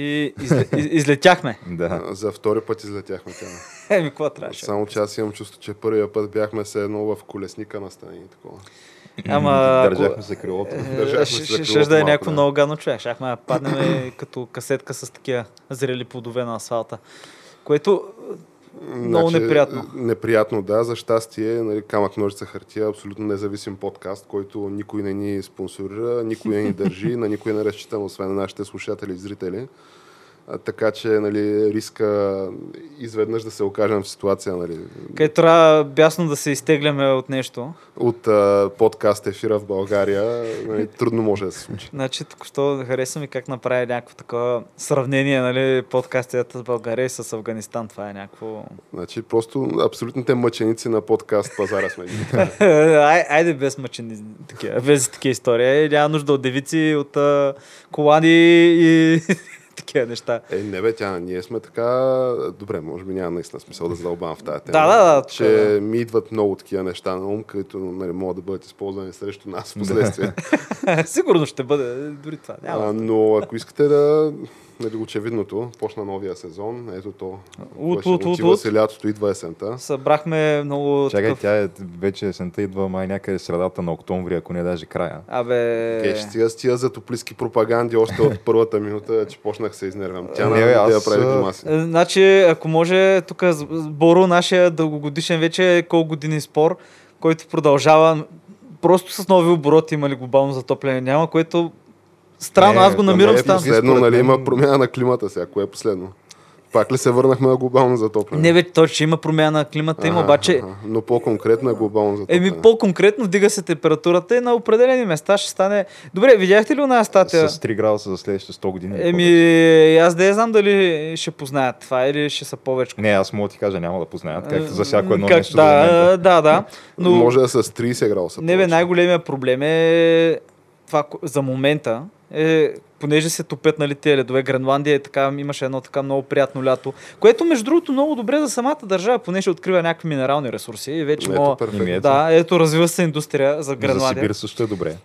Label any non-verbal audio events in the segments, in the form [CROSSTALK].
И изле, из, излетяхме. Да. За втори път излетяхме тя. [LAUGHS] Еми, какво трябваше? Само че аз имам чувство, че първия път бяхме се едно в колесника на страни и такова. Ама... Държахме се крилото. Държахме Ще се ще да е някакво много гадно човек. Щяхме да паднем като касетка с такива зрели плодове на асфалта. Което много неприятно. Неприятно, да. За щастие, нали, камък, ножица, хартия, абсолютно независим подкаст, който никой не ни спонсорира, никой не ни държи, на никой не разчитам, освен на нашите слушатели и зрители. Така че, нали, риска изведнъж да се окажем в ситуация, нали, където трябва бясно да се изтегляме от нещо. от а, подкаст ефира в България, нали, трудно може да се случи. Значи, току-що хареса ми как направи някакво такова сравнение, нали, подкастията с България и с Афганистан. Това е някакво... Значи, просто абсолютните мъченици на подкаст пазара сме. [LAUGHS] Ай, айде без мъчени такива, без такива истории. Няма нужда от девици, от а, колани и такива неща. Е, не бе, тя, ние сме така... Добре, може би няма наистина смисъл да задълбавам в тази тема. Да, да, да, Че тук, да. ми идват много такива неща на ум, които нали, могат да бъдат използвани срещу нас в последствие. [LAUGHS] Сигурно ще бъде дори това. Няма. а, но ако искате да... Нали, очевидното, почна новия сезон, ето то. Ут, ут, отива ут. се лятото, идва есента. Събрахме много Чакай, такъв... тя е вече есента идва май някъде средата на октомври, ако не даже края. Абе... Е, ще стига с тия затоплиски пропаганди още от първата минута, че почнах се изнервям. Тя Не, не, бе, да аз, прави гримаси. Е, Значи, ако може, тук Боро, нашия дългогодишен вече колко години спор, който продължава просто с нови обороти има ли глобално затопляне няма, което странно, Не, аз го намирам не е последно, нали, има промяна на климата сега. Кое е последно? Пак ли се върнахме на глобално затопляне? Не, бе, точно има промяна на климата, има, обаче... аха. Но по-конкретно е глобално затопляне. Еми, по-конкретно вдига се температурата и на определени места ще стане... Добре, видяхте ли една статия? С 3 градуса за следващите 100 години. Еми, аз да я знам дали ще познаят това или ще са повече. Не, аз мога да ти кажа, няма да познаят, както за всяко едно Как- нещо. момента. Да, да, да. Но... Може да с 30 градуса. Не бе, най-големия проблем е това за момента е, понеже се топят нали, тези ледове, Гренландия е така, имаше едно така много приятно лято, което между другото много добре за самата държава, понеже открива някакви минерални ресурси и вече Ето, мога... ето. Да, ето развива се индустрия за За Гренландия. Сибир също е добре.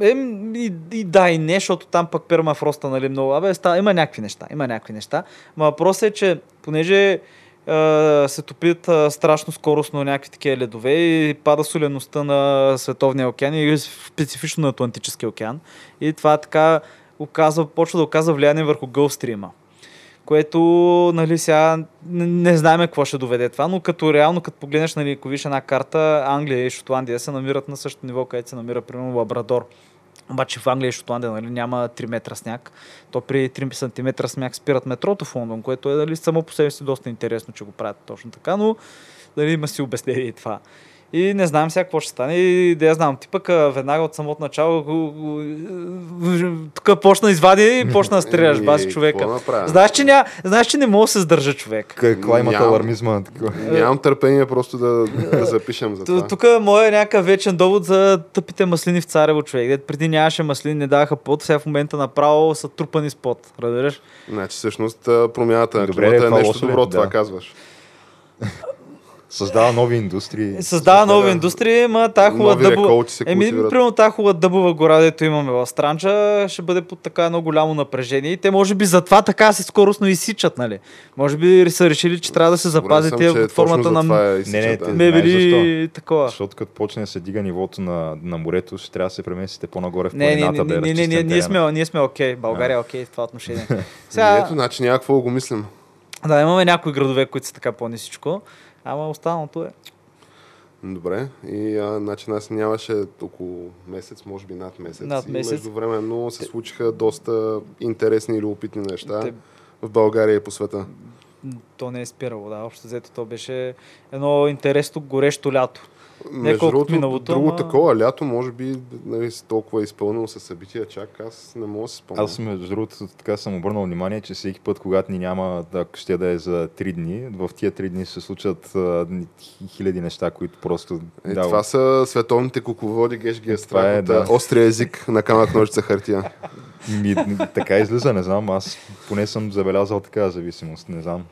Е, и, и, да, и не, защото там пък пермафроста, нали, много. Абе, ста, има някакви неща, има някакви неща. Ма въпросът е, че понеже се топят а, страшно скоростно някакви такива ледове и пада солеността на Световния океан и специфично на Атлантическия океан. И това така оказва, почва да оказва влияние върху Гълфстрима. Което, нали, сега не знаем какво ще доведе това, но като реално, като погледнеш, нали, ако виж една карта, Англия и Шотландия се намират на същото ниво, където се намира, примерно, Лабрадор. Обаче в Англия и Шотландия нали, няма 3 метра сняг. То при 3 см сняг спират метрото в Лондон, което е нали, само по себе си доста интересно, че го правят точно така, но нали, има си обяснение и това. И не знам сега какво ще стане. И да я знам, ти пък веднага от самото начало тук почна извади и почна да стреляш, баси какво човека. Знаеш, че, ня, знаеш, че не мога да се сдържа човек. К- Клаймат Нямам. алармизма. Нямам търпение просто да, да запишем за това. Тук моя е някакъв вечен довод за тъпите маслини в Царево човек. Дет преди нямаше маслини, не даваха пот, сега в момента направо са трупани с пот. Разбираш? Значи всъщност промяната на климата е нещо е? добро, Да. това казваш. [LAUGHS] Създава нови индустрии. Създава нови индустрии, ма тази хубава дъбова... Еми, примерно тази хубава дъбова гора, дето имаме в Странджа, ще бъде под така едно голямо напрежение. И те може би затова така се скоростно изсичат, нали? Може би са решили, че трябва да се Сигурен запази съм, тия че под формата на е Не, не, те- мебели и такова. Защото като почне да се дига нивото на, на морето, ще трябва да се преместите по-нагоре в Не, не, не, планината, не, е не, не, ние сме, ние сме окей. България е окей в това отношение. [LAUGHS] Сега, Ето, значи няма какво да го мислим. да, имаме някои градове, които са така по-нисичко, ама останалото е. Добре. И а, значи нас нямаше около месец, може би над месец. Над месец. И междувременно се случиха доста интересни и любопитни неща Те- в България и по света. То не е спирало, да. Общо взето то беше едно интересно горещо лято. Между другото, миналото, друго ама- такова лято, може би, нали, с толкова изпълнено със събития, чак аз не мога да се спомня. Аз между другото така съм обърнал внимание, че всеки път, когато ни няма, ако ще да е за 3 дни, в тия 3 дни се случват а, хиляди неща, които просто... Е, това са световните кукловоди, геш ги е Това страх е, да. острия език на камък ножица хартия. Ми, така излиза, не знам, аз поне съм забелязал такава зависимост, не знам.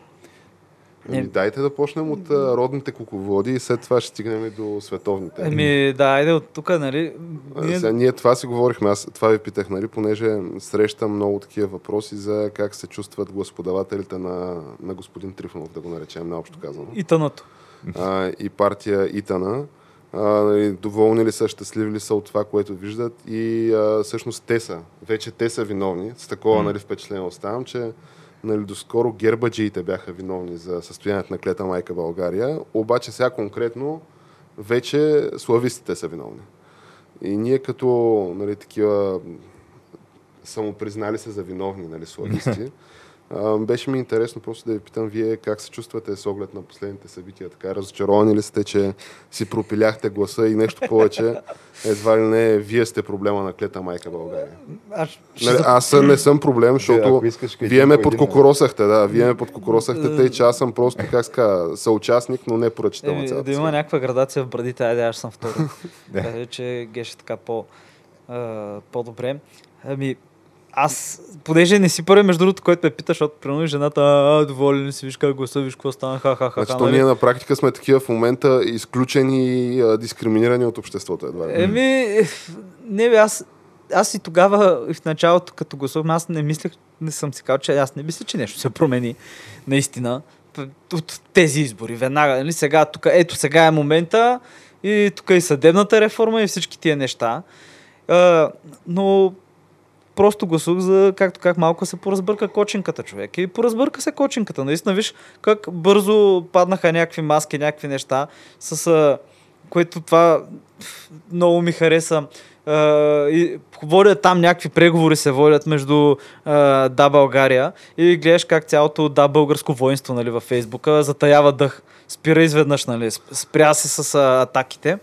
Ами, Не. дайте да почнем от а, родните кукловоди и след това ще стигнем и до световните. Еми, да, айде от тук, нали? Ние... Сега, ние това си говорихме, аз това ви питах, нали, понеже срещам много такива въпроси за как се чувстват гласподавателите на, на господин Трифонов, да го наречем наобщо казано. И тънато. а, и партия Итана. А, нали, доволни ли са, щастливи ли са от това, което виждат и а, всъщност те са, вече те са виновни. С такова нали, впечатление оставам, че нали, доскоро гербаджиите бяха виновни за състоянието на клета майка България, обаче сега конкретно вече славистите са виновни. И ние като нали, такива самопризнали се за виновни нали, слависти, [LAUGHS] а, беше ми интересно просто да ви питам вие как се чувствате с оглед на последните събития. Така разочаровани ли сте, че си пропиляхте гласа и нещо повече? [LAUGHS] Едва ли не, вие сте проблема на клета майка България. Аз Нали, аз не съм проблем, защото ако искаш, вие ме подкокоросахте, да, вие ме подкокоросахте, тъй че аз съм просто, как ска, съучастник, но не поръчител на цялата да има някаква градация в брадите, айде аз съм втори. [LAUGHS] Да. Кажа, че геш е така по, по-добре. Ами, аз, понеже не си първи, между другото, който ме пита, защото примерно жената, а, доволен си, виж как гласа, виж какво стана, ха-ха-ха. Значи, то ние на практика сме такива в момента изключени и а, дискриминирани от обществото. Едва ли. Еми, не бе, аз, аз и тогава, и в началото, като гласувахме, аз не мислех, не съм си казал, че аз не мисля, че нещо се промени, наистина, от тези избори. Веднага, нали, сега, тук, ето сега е момента и тук е и съдебната реформа и всички тия неща. А, но просто гласувах за, както как малко се поразбърка кочинката, човек. И поразбърка се кочинката. Наистина, виж как бързо паднаха някакви маски, някакви неща, с а, което това много ми хареса. Uh, и водят там някакви преговори се водят между uh, Да България и гледаш как цялото Да българско воинство нали, във Фейсбука затаява дъх. Спира изведнъж, нали, сп- спря се с uh, атаките.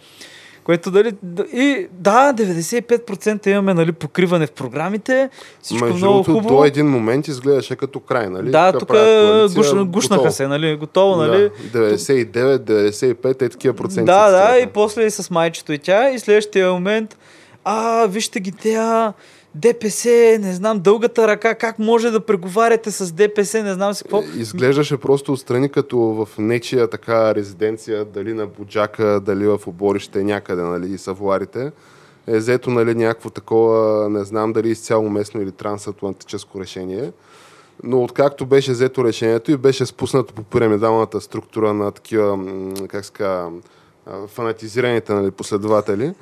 Което дали... И да, 95% имаме нали, покриване в програмите. Всичко Между много хубаво. до един момент изглеждаше като край, нали? да, Тук тук правят коалиция, гуш, гушнаха се, нали? Готово, нали? Да, 99, 95, е такива проценти. Да, да, и после и с майчето и тя. И следващия момент, а, вижте ги тея, ДПС, не знам, дългата ръка, как може да преговаряте с ДПС, не знам си какво. Изглеждаше просто отстрани като в нечия така резиденция, дали на Буджака, дали в оборище някъде, нали, и савуарите. Е взето, нали, някакво такова, не знам дали изцяло местно или трансатлантическо решение. Но откакто беше взето решението и беше спуснато по пирамидалната структура на такива, как ска, фанатизираните нали, последователи,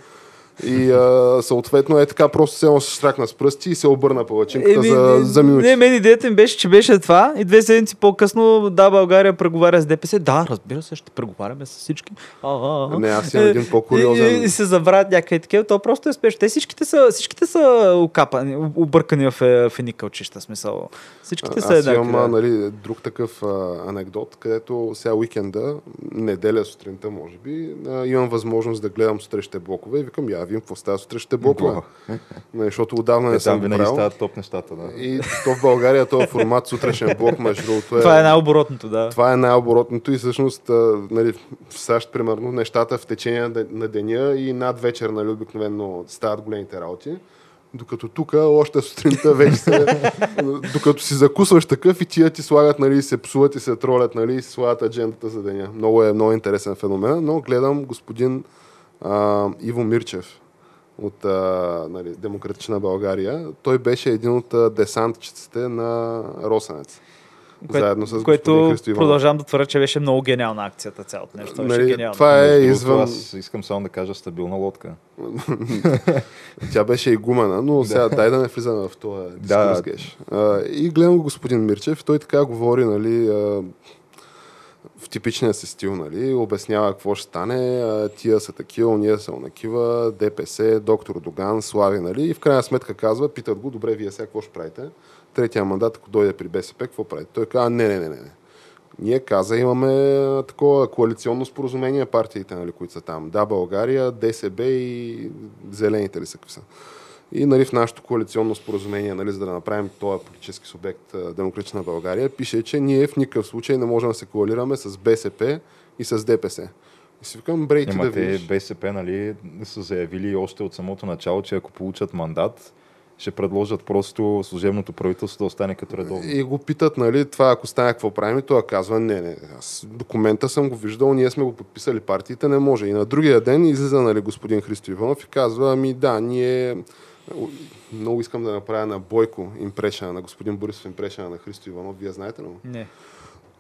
и а, съответно е така, просто се штракна с пръсти и се обърна палачинката за, за минути. Не, мен идеята им беше, че беше това и две седмици по-късно, да, България преговаря с ДПС. Да, разбира се, ще преговаряме с всички. А, а, а. Не, аз имам един по-куриозен- И, и, се забравят някакви такива. То просто е спешно. Те всичките са, всичките са окапани, объркани в, е, в едни кълчища, смисъл. Всичките са Аз имам еднакви. а, да. нали, друг такъв а, анекдот, където сега уикенда, неделя сутринта може би, а, имам възможност да гледам сутрешните блокове и викам, я видим какво става сутрешните блокове. Браво. Нали, защото отдавна не Е, съм винаги правил. стават топ нещата, да. И то в България този формат сутрешен блок, между другото, е... Това е най-оборотното, да. Това е най-оборотното и всъщност нали, в САЩ, примерно, нещата в течение на- на деня и над вечер, нали, обикновено стават големите работи. Докато тук, още сутринта вече се... [LAUGHS] докато си закусваш такъв и тия ти слагат, нали, се псуват и се тролят, нали, и си слагат аджендата за деня. Много е много интересен феномен, но гледам господин а, Иво Мирчев от а, нали, Демократична България. Той беше един от а, десантчиците на Росенец. Кое- заедно с господин което продължавам да твърда, че беше много гениална акцията цялото нещо. Това беше Нали, гениално. това е извън... Аз искам само да кажа стабилна лодка. [LAUGHS] Тя беше игумена, но сега дай да не влизаме в този дискурс, Да. Геш. А, И гледам го господин Мирчев, той така говори, нали, а, в типичния си стил, нали, обяснява какво ще стане, тия са такива, ние са онакива, ДПС, доктор Доган, Слави, нали, и в крайна сметка казва, питат го, добре, вие сега какво ще правите? Третия мандат, ако дойде при БСП, какво правите? Той казва, не, не, не, не. Ние каза, имаме такова коалиционно споразумение партиите, нали, които са там. Да, България, ДСБ и Зелените ли са какви са. И нали, в нашето коалиционно споразумение, нали, за да направим този политически субект Демократична България, пише, че ние в никакъв случай не можем да се коалираме с БСП и с ДПС. И си викам, брей ти да видиш. БСП нали, са заявили още от самото начало, че ако получат мандат, ще предложат просто служебното правителство да остане като редовно. И го питат, нали, това ако стане, какво правим? И той казва, не, не, аз документа съм го виждал, ние сме го подписали партиите, не може. И на другия ден излиза, нали, господин Христо Иванов и казва, ами да, ние много искам да направя на Бойко импрешена, на господин Борисов импрешена на Христо Иванов. Вие знаете ли? Не.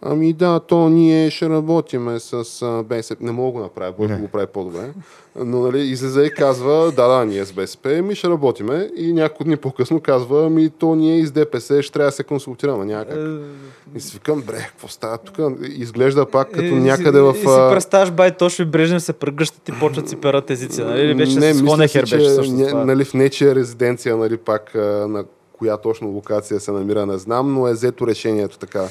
Ами да, то ние ще работиме с БСП. Не мога да направя, Бойко го прави по-добре. Но нали, излиза и казва, да, да, ние с БСП, ми ще работиме. И няколко дни по-късно казва, ми то ние и с ДПС ще трябва да се консултираме някак. И си викам, бре, какво става тук? Изглежда пак като Е, някъде и, в... И си представяш бай и Брежнев се прегръщат и почват си перат езици, нали? Беше не, с Хонехер беше също не, това. нали, в нечия резиденция, нали, пак на коя точно локация се намира, не знам, но е взето решението така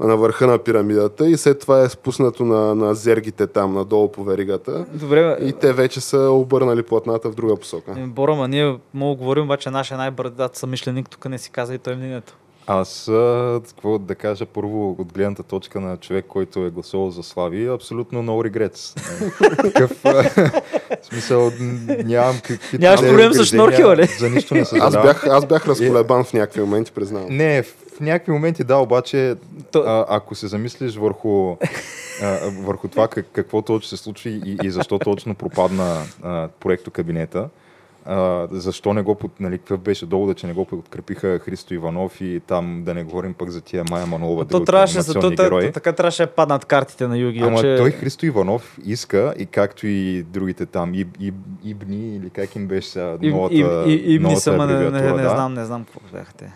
на върха на пирамидата и след това е спуснато на, на зергите там надолу по веригата Добре, и те вече са обърнали платната в друга посока. Бора, ма ние да говорим, обаче нашия най-бърдат съмишленик тук не си каза и той мнението. Аз, а, какво да кажа, първо от гледната точка на човек, който е гласувал за Слави, абсолютно no regrets. Такъв, в смисъл, нямам какви... Нямаш проблем с шнорхела, ли? За нищо не се Аз бях, аз бях разколебан в някакви моменти, признавам. Не, в някакви моменти да, обаче, То- а, ако се замислиш върху, а, върху това как, какво точно се случи и, и защо точно пропадна а, проекто кабинета, а, защо не го, под, нали, какъв беше довода, че не го подкрепиха Христо Иванов и там да не говорим пък за тия Майя Манолова, То трябваше, за, то, герои. така трябваше да паднат картите на Юги. Ама че... той Христо Иванов иска, и както и другите там, и, и, Ибни, или как им беше И, новата, и, и, и, новата са, не, не, не, да. знам, не знам какво бяха те.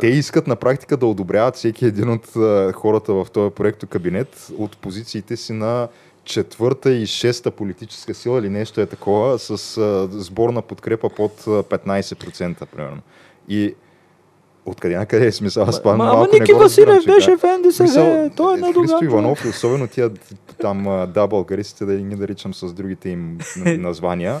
Те искат на практика да одобряват всеки един от хората в този проект кабинет от позициите си на четвърта и шеста политическа сила или нещо е такова с а, сборна подкрепа под а, 15% примерно. И откъде на къде е смисъл? Аз това Ама, ама Ники Василев беше в Смисъл, той е е, недоган. Христо Иванов, и особено тия там да, българистите, да ги наричам с другите им [LAUGHS] названия,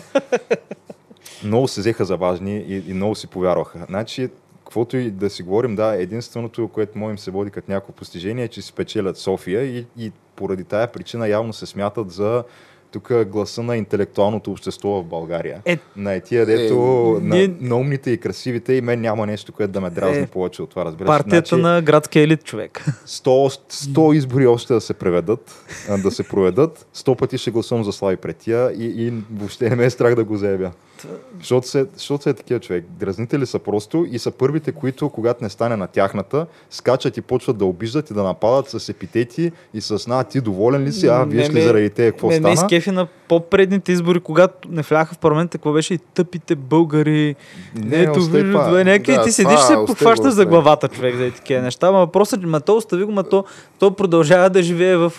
много се взеха за важни и, и много си повярваха. Значи, каквото и да си говорим, да, единственото, което му им се води като някакво постижение е, че си печелят София и, и поради тая причина явно се смятат за тук гласа на интелектуалното общество в България. Е, на тия, дето Е, на, ние- на умните и красивите и мен няма нещо, което да ме дразни Е, повече от това, разбираш. партията Значи, на градския елит човек. 100, 100 избори още да се преведат, да се проведат. 100 пъти ще гласувам за Слави Претия и, и въобще не ме е страх да го заявя. Защото се, защото се е такива човек. Дразнители са просто и са първите, които, когато не стане на тяхната, скачат и почват да обиждат и да нападат с епитети и с на ти доволен ли си, а виж ли заради те какво ме, ме стана? изкефи на по-предните избори, когато не вляха в парламента, какво беше и тъпите българи. Не, Ето, виждат, някакви, Да, ти седиш се го, похващаш за главата, човек, за такива неща. Ма въпросът е, ма то остави го, ма то, то продължава да живее в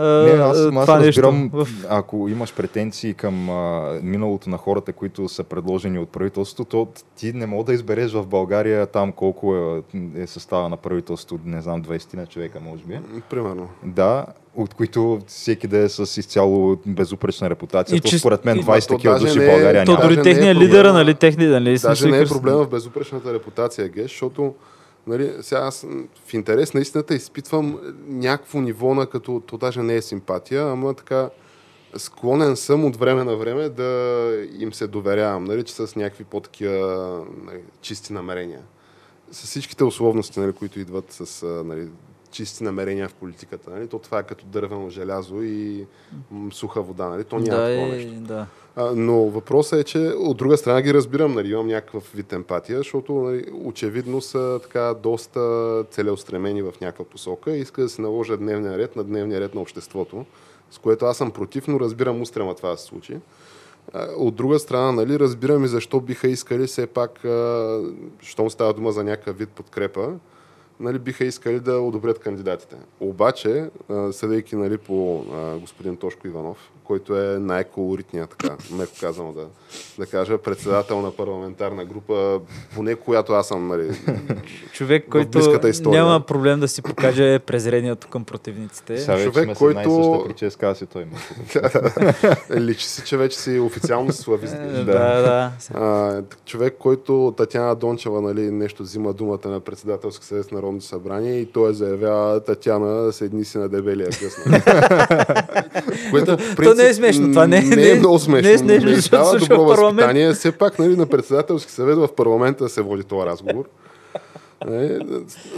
Не, аз, аз това разбирам, нещо. В... ако имаш претенции към а, миналото на хората, които са предложени от правителството, то ти не мога да избереш в България там колко е, е състава на правителството, не знам, 20 на човека, може би. Примерно. Да, от които всеки да е с изцяло безупречна репутация. И то, според мен и- 20 То такива души не в е- България То няма. Даже дори не е лидер, нали, техни, нали, Даже не е проблема в безупречната репутация, Геш, защото нали, сега аз в интерес на истината изпитвам някакво ниво на като, то даже не е симпатия, ама така склонен съм от време на време да им се доверявам, нали, че с някакви по-такива нали, чисти намерения. С всичките условности, нали, които идват с нали, чисти намерения в политиката. Нали? То това е като дървено желязо и суха вода. Нали? То няма да, такова е, нещо. да. Но въпросът е, че от друга страна ги разбирам, нали, имам някакъв вид емпатия, защото нали, очевидно са така доста целеустремени в някаква посока и искат да се наложат дневния ред на дневния ред на обществото, с което аз съм против, но разбирам устрема това се случи. От друга страна, нали, разбирам и защо биха искали все пак, щом става дума за някакъв вид подкрепа, нали, биха искали да одобрят кандидатите. Обаче, съдейки нали, по а, господин Тошко Иванов, който е най-колоритният, така, меко казано да, да кажа, председател на парламентарна група, поне която аз съм нали, Човек, който няма проблем да си покаже презрението към противниците. Сега вече човек, сме който- прическа, аз и той има. [LAUGHS] личи си, че вече си официално славист. Е, Да, да. А, човек, който Татяна Дончева нали, нещо взима думата на председателски съвет в Народното събрание и той заявява Татяна седни си на дебелия късно. [LAUGHS] Което, в То не е смешно, това не е- не не е е- много смешно. не е смешно, не защото добро възпитание. Все пак нали, на председателски съвет в парламента се води този разговор. Е,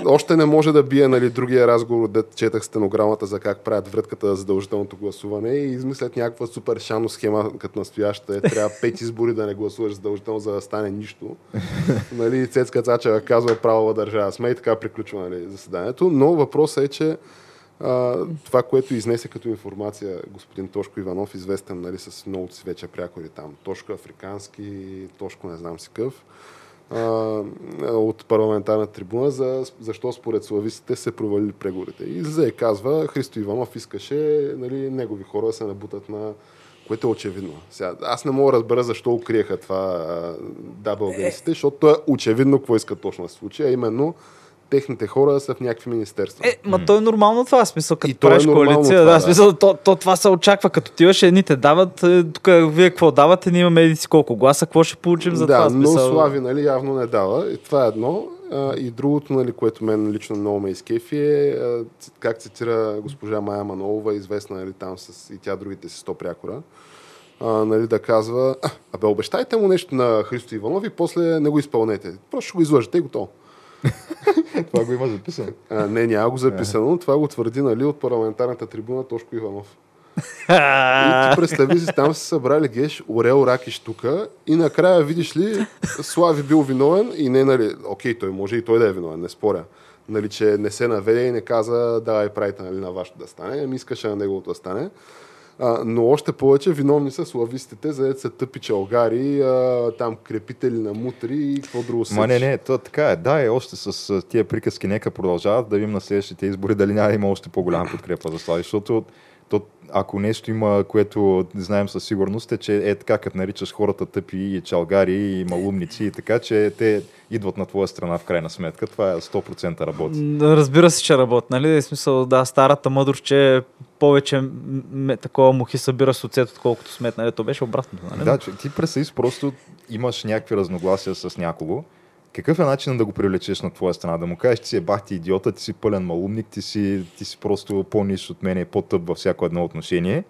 още не може да бие нали, другия разговор, да четах стенограмата за как правят вратката за задължителното гласуване и измислят някаква супер шано схема като настояща. Е, трябва пет избори да не гласуваш задължително, за да стане нищо. [LAUGHS] нали, Цецка Цачева казва правова държава сме и така приключва нали, заседанието. Но въпросът е, че а, това, което изнесе като информация господин Тошко Иванов, известен нали, с много си вече прякори там. Тошко Африкански, Тошко не знам си къв от парламентарна трибуна за защо според славистите се провалили преговорите. И излезе и казва, Христо Иванов искаше нали, негови хора да се набутат на което е очевидно. Сега, аз не мога да разбера защо укриеха това да българците, защото е очевидно какво искат точно да се случи, а именно техните хора са в някакви министерства. Е, ма то е нормално това, смисъл, като И то е правиш нормално коалиция, това, да, да. смисъл, то, то, това се очаква, като отиваш, едните дават, е, тук вие какво давате, ние имаме еди си колко гласа, какво ще получим за да, това? в но? Слави нали, явно не дава. И това е едно. А, и другото, нали, което мен лично много ме изкефи е, а, как цитира госпожа Майя Манолова, известна нали, там с и тя другите си 100 прякора, а, нали, да казва, а, абе обещайте му нещо на Христо Иванов и после не го изпълнете. Просто ще го излъжете и готово. [LAUGHS] Това го има записано. А, не, няма го записано. Това го твърди нали, от парламентарната трибуна Тошко Иванов. И ти [LAUGHS] представи си, там са събрали геш, Орел, Ракиш тука и накрая видиш ли, Слави бил виновен и не, нали, окей, той може и той да е виновен, не споря. Нали, че не се наведе и не каза, давай правите нали, на вашето да стане, ами искаше на неговото да стане. А, но още повече виновни са славистите, за са тъпи чалгари, а, там крепители на мутри и какво друго Ма не, не, то така е. Да, е още с тия приказки нека продължават да видим на следващите избори дали няма има още по-голяма подкрепа за Слави, защото то, ако нещо има, което знаем със сигурност е, че е така, като наричаш хората тъпи и чалгари и малумници и така, че те идват на твоя страна в крайна сметка. Това е 100% работи. Разбира се, че работи, нали? В смисъл, да, старата мъдрост, че повече м- м- такова мухи събира с оцет, отколкото смет, нали? То беше обратното, нали? Да, че ти представи си, просто имаш някакви разногласия с някого. Какъв е начинът да го привлечеш на твоя страна? Да му кажеш, ти си е бах ти идиота, ти си пълен малумник, ти си, ти си просто по-ниш от мен и по-тъп във всяко едно отношение.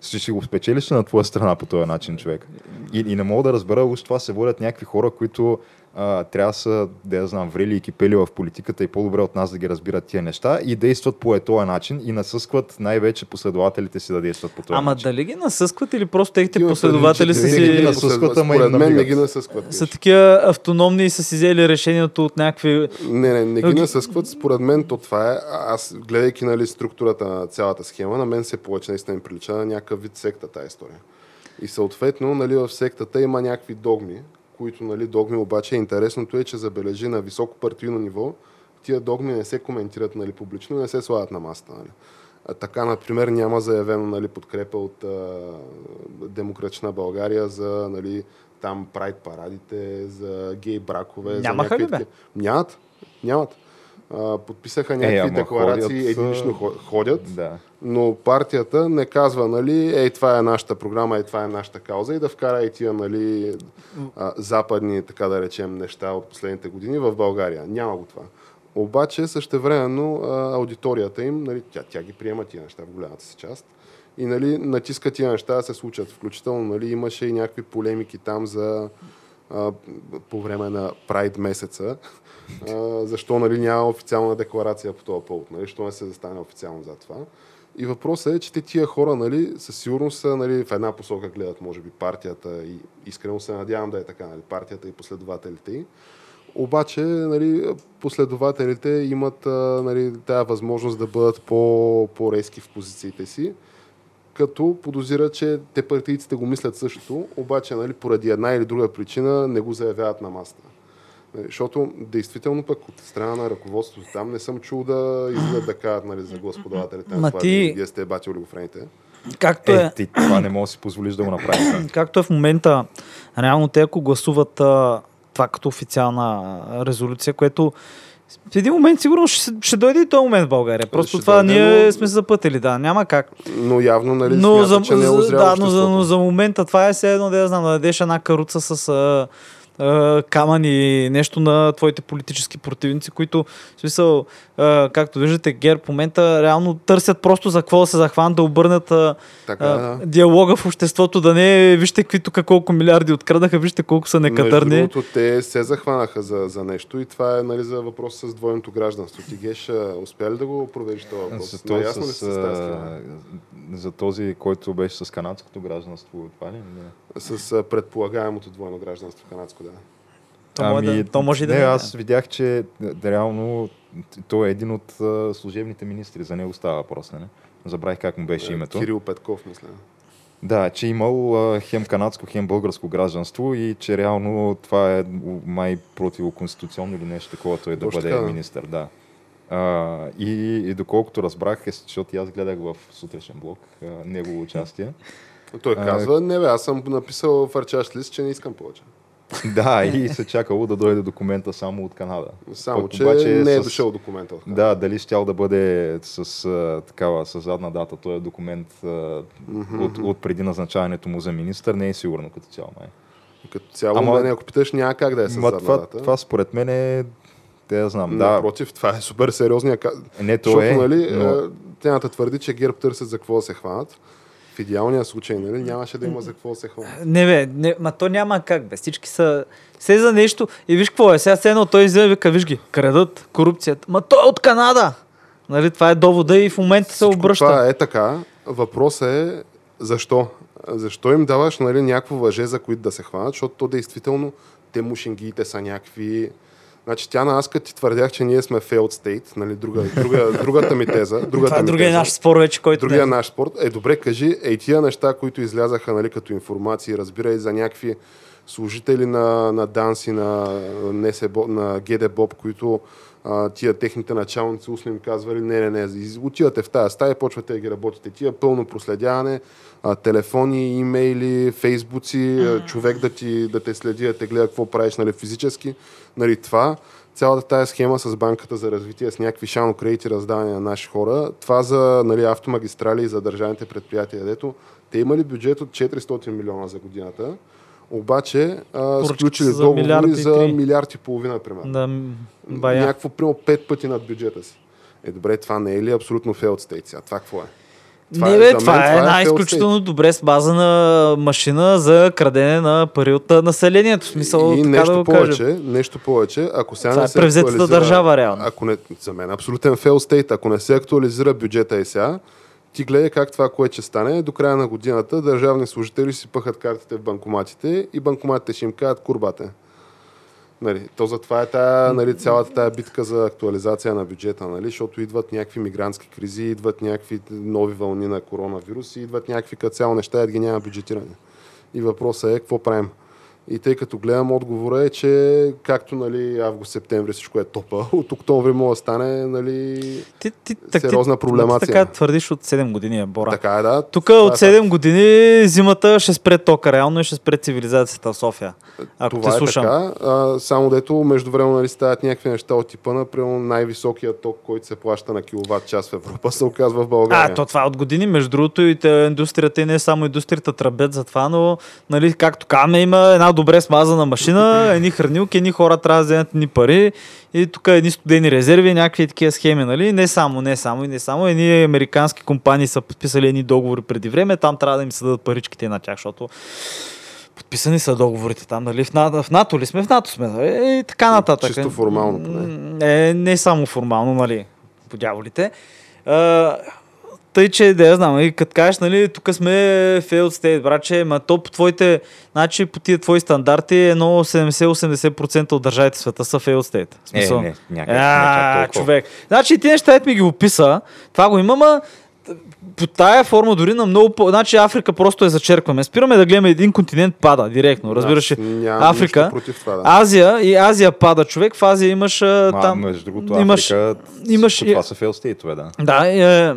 Ще си го спечелиш ли на твоя страна по този начин, човек. И, и не мога да разбера, уж това се водят някакви хора, които а, трябва да са, да я знам, врели и кипели в политиката и по-добре от нас да ги разбират тия неща и действат по този начин и насъскват най-вече последователите си да действат по този Ама начин. дали ги насъскват или просто техните последователи са не ги си... насъскват, ама им Според мен не ги насъскват. са такива автономни и са си взели решението от някакви... Не, не, не ги насъскват. Според мен то това е. Аз, гледайки нали, структурата на цялата схема, на мен се повече наистина ми прилича на някакъв вид секта тази история. И съответно, нали, в сектата има някакви догми, които нали, догми обаче интересното е, че забележи на високо партийно ниво, тия догми не се коментират нали, публично, не се слагат на масата. Нали. А, така, например, няма заявено нали, подкрепа от а, Демократична България за нали, там прайд парадите, за гей бракове. Нямаха за ли, някакви бе? такива- Нямат. Нямат. А, подписаха някакви ама декларации, ходят, единично ходят, Да. но партията не казва, нали, ей, това е нашата програма, ей, това е нашата кауза и да вкара и тия, нали, а, западни, така да речем, неща от последните години в България. Няма го това. Обаче, същевременно, а, аудиторията им, нали, тя, тя ги приема тия неща в голямата си част. И нали, натиска тия неща да се случат. Включително нали, имаше и някакви полемики там за по време на Прайд месеца. А, защо нали, няма официална декларация по този повод? Нали, защо не се застане официално за това? И въпросът е, че те тия хора нали, със сигурност са нали, в една посока гледат, може би, партията и искрено се надявам да е така, нали, партията и последователите й. Обаче, нали, последователите имат нали, тази възможност да бъдат по, по-резки в позициите си, като подозират, че те партийците го мислят същото, обаче нали, поради една или друга причина не го заявяват на масата. Нали, Защото действително пък от страна на ръководството там не съм чул да излизат да кажат нали, за господавателите. Ма на това, ти- вие- сте бати олигофрените. Както Е, е, ти това не можеш да си позволиш да го направиш. [CLEARS THROAT] както е в момента, реално те ако гласуват а, това като официална резолюция, което в един момент сигурно ще, ще дойде и този момент в България. Просто Ще това дойде, ние но- сме се запътили, да, няма как. Но явно нали, но, смята, за, че не е да, но, за, но за момента това е все едно да я знам, да дадеш една каруца с а, а, камън и нещо на твоите политически противници, които, в смисъл, а, както виждате, ГЕРБ в момента реално търсят просто за какво да се захванат, да обърнат а, Така, а, да. диалога в обществото, да не вижте какви тук колко милиарди откраднаха, вижте колко са Между некадърни. другото, те се захванаха за, за нещо и това е нали, за въпрос с двойното гражданство. Ти Геш, успя ли да го проведеш този въпрос? За, то, Наясно ли с, с а, за този, който беше с канадското гражданство, това ли? Не. С предполагаемото двойно гражданство канадско, да. То може да- то може и да не, не е. аз видях, че да, реално той е един от а, служебните министри, за него става въпрос, не? Забравих как му беше Е, името. Кирил Петков, мисля. Да, че имал а, хем канадско, хем българско гражданство и че реално това е май противоконституционно или нещо такова той да Точно бъде така, да. министър, да. А, и, и доколкото разбрах, е, защото аз гледах в сутрешен блок а, негово участие. Той А, казва, не бе, аз съм написал в арчаш лист, че не искам повече. [LAUGHS] да, и се чакало да дойде документа само от Канада. Само, Пък че обаче не е с- дошъл документа. от Да, дали щял да бъде с а, такава, с задна дата, този документ а, от, от преди назначаването му за министър, не е сигурно като цяло май. Като цяло, Ама- мене, ако питаш, няма как да е с задна това, дата. това според мен е, те я знам, да, Напротив, това е супер сериозния не то Защото, е, нали, но, но... тяната твърди, че ГЕРБ търсят за какво да се хванат. В идеалния случай, нали, нямаше да има за какво да се хванат. Не бе, не, ма то няма как бе. Всички са... Се за нещо и виж какво е. Сега все едно той излезе вика, виж ги, крадат корупцията. Ма той е от Канада! Нали, това е довода и в момента се обръща. Това е така. Въпросът е защо? Защо им даваш нали, някакво въже, за които да се хванат, защото то действително те мушингиите са някакви... Значи тя на аз като ти твърдях, че ние сме failed state, нали, друга, друга, другата ми теза. [LAUGHS] Другата това е другия наш спор вече, който Другия не... наш спорт. Е, добре, кажи, ей тия неща, които излязаха нали, като информации, разбирай за някакви служители на, на ДАНС и на, НСБ, на ГД Боб, които а, тия техните началници устно им казвали, не, не, не, отивате в тази стая, почвате да ги работите. Тия пълно проследяване, а, телефони, имейли, фейсбуци, а, човек да, ти, да те следи, да те гледа какво правиш нали, физически. Нали, това, цялата тая схема с банката за развитие с някакви шано кредити раздаване на наши хора, това за нали, автомагистрали и за държавните предприятия, дето те имали бюджет от 400 милиона за годината, обаче а, сключили за милиард договори и за милиард и половина, примерно. Да, бая. Някакво, примерно, пет пъти над бюджета си. Е, добре, това не е ли абсолютно failed state сега? Това какво е? не, е- бе, за това мен е една failed изключително добре смазана машина за крадене на пари от населението. В смисъл, и така нещо да го повече, кажем. нещо повече, ако сега Това не е се превзетата държава, реално. Ако не, за мен е абсолютен fail state, ако не се актуализира бюджета и сега, ти гледай как това, което ще стане, до края на годината държавни служители си пъхат картите в банкоматите и банкоматите ще им кажат курбате. Нали, то затова е тая, нали, цялата тая битка за актуализация на бюджета, нали, защото идват някакви мигрантски кризи, идват някакви нови вълни на коронавирус и идват някакви като цяло неща, и ги няма бюджетиране. И въпросът е какво правим. И тъй като гледам отговора е, че както нали, август-септември всичко е топа, [LAUGHS] от октомври може да стане нали, Ти, ти, сериозна ти, проблемация. Ти така твърдиш от 7 години, е, Бора. така е, да. Тук Това от е 7 години зимата ще спре тока реално и ще спре цивилизацията в София. Ако Това те е слушам. така, а, само дето между време нали, стават някакви неща от типа на примерно, най-високия ток, който се плаща на киловатт час в Европа, се оказва в България. А, то това е от години. Между другото и индустрията и не само индустрията тръбят за това, но нали, както каме има една добре смазана машина, едни хранилки, едни хора трябва да вземат едни пари и тук едни студени резерви, някакви такива схеми, нали? Не само, не само и не само. Едни американски компании са подписали едни договори преди време, там трябва да им се дадат паричките на тях, защото подписани са договорите там, нали? В, НАТО, в НАТО ли сме? В НАТО сме, нали? И така нататък. Чисто формално поне. Е, не само формално, нали? По дяволите. А, тъй, че да я знам, и като кажеш, нали, тук сме failed state, братче, ма то по твоите, значи по тия твои стандарти, едно 70-80% от държавите в света са failed state. В Е, не, някак, а, човек. Значи ти неща, ми ги описа, това го има, ма по тая форма дори на много по... Значи Африка просто е зачеркваме. Спираме да гледаме един континент пада директно, разбираш ли? Африка, това, да. Азия и Азия пада човек. В Азия имаш а, Ма, там... между другото, имаш- Африка, имаш- това са фейлстейтове, да. Да, е,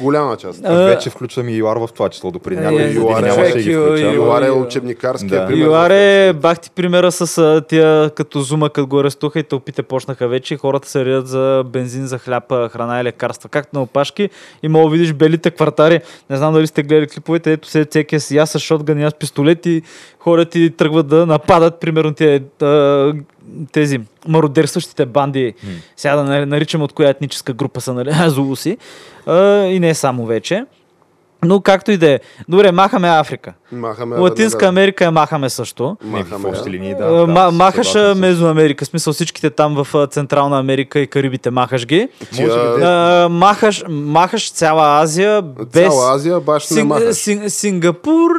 Голяма част. А, Вече включвам и ЮАР в това число. Допреди Е, няколко е, години ЮАР е нямаше ги Юар е учебникарския Да. пример. Юаре, бах ти примера с а, тия като зума, като го арестуваха и тълпите почнаха вече и хората се редят за бензин, за хляб, храна и лекарства. Както на опашки и мога да видиш белите квартари. Не знам дали сте гледали клиповете, ето се всеки е с я с шотган, аз пистолет и хората и тръгват да нападат, примерно тия, тези мародерстващите банди. Сега да нар- наричам от коя етническа група са, нали? [LAUGHS] Зулуси. А, и не само вече. Но както и да е. Добре, махаме Африка. Махаме Латинска веднага. Америка я махаме също. В Махаме, да. линии, Да, да. да, Ма, махаш съгласен а, съм. Мезоамерика, в смисъл всичките там в Централна Америка и Карибите махаш ги. Би, А, махаш, махаш цяла Азия без... Цяла Азия баш не махаш. Син- Сингапур,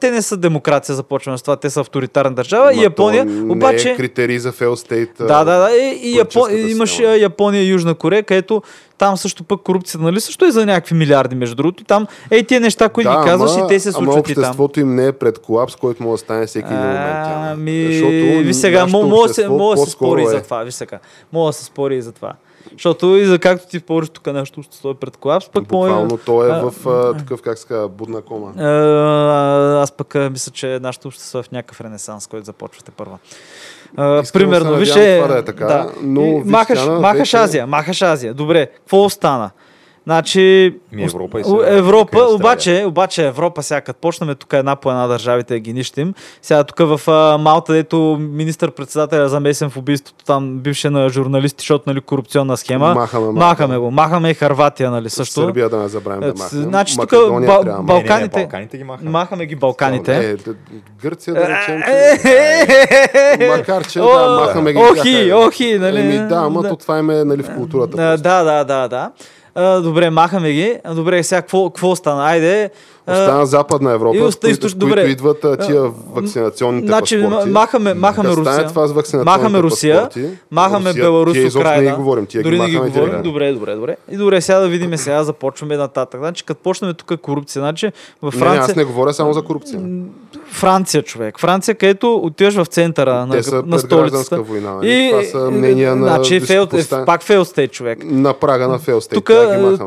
те не са демокрация, започваме с това, те са авторитарна държава. и Ма Япония, не обаче... е критерий за state. Да, да, да. И, и Япо... политическата имаш Япония и Южна Корея, където там също пък корупцията, нали? Също е за някакви милиарди, между другото. Там, ей, тия неща, които да, ги казваш, ама, и те се ама случват и там. обществото им не е пред колапс, който може да стане всеки един момент. Ами, Защото ви сега, нашето мо- може да се, спори е. за това, ви сега. Може да се спори и за това. Защото и за както ти спориш тук нашето общество е пред колапс, пък Буквално мое... той е а, в а, такъв, как казва, будна кома. А, аз пък а, мисля, че нашето общество е в някакъв ренесанс, който започвате първа. А, примерно, виж това да е така, но И виж, махаш, махаш Азия, махаш Азия. Добре, какво остана? Значи, Ми Европа и сега, Европа, тук и обаче, обаче Европа сега, като почнем тук една по една държавите ги нищим, сега тук в а, Малта, дето министър-председателя замесен в убийството, там бивше на журналисти, защото нали, корупционна схема, Махаме, махаме. махаме го. Махаме и Харватия, нали, също. Сърбия да не забравим да Е, махнем. значи тук Македония Бал- трябва да Бал- Не, не, не, Балканите- Балканите ги махаме. Махаме ги Балканите. Е, Гърция да речем, Е, че... [LAUGHS] Макар, че да, махаме ги. Охи, охи, нали? Да, ама то това им е нали, в културата. Да, да, да, да. Добре, махаме ги. Добре, сега какво, какво остана? Айде. Остана Западна Европа, и оста- които, източ- които добре. идват а, тия вакцинационните Значи, паспорти. махаме, махаме стане Русия. това с вакцинационните Махаме Русия. паспорти, Махаме Русия, Беларус, тия Украина. не ги говорим, тия Дори ги не ги говорим. директно. Добре, добре, добре. И добре, сега да видим сега, започваме нататък. Значи, като почнем тук корупция, значи в Не, не, Франция, аз не говоря само за корупция. Франция, човек. Франция, където отиваш в центъра на, Те на пред столицата. война. нали? Това са мнения на значи, фейл, високопоставен- пак фейл сте, човек. на прага на фейлстейт. Тук,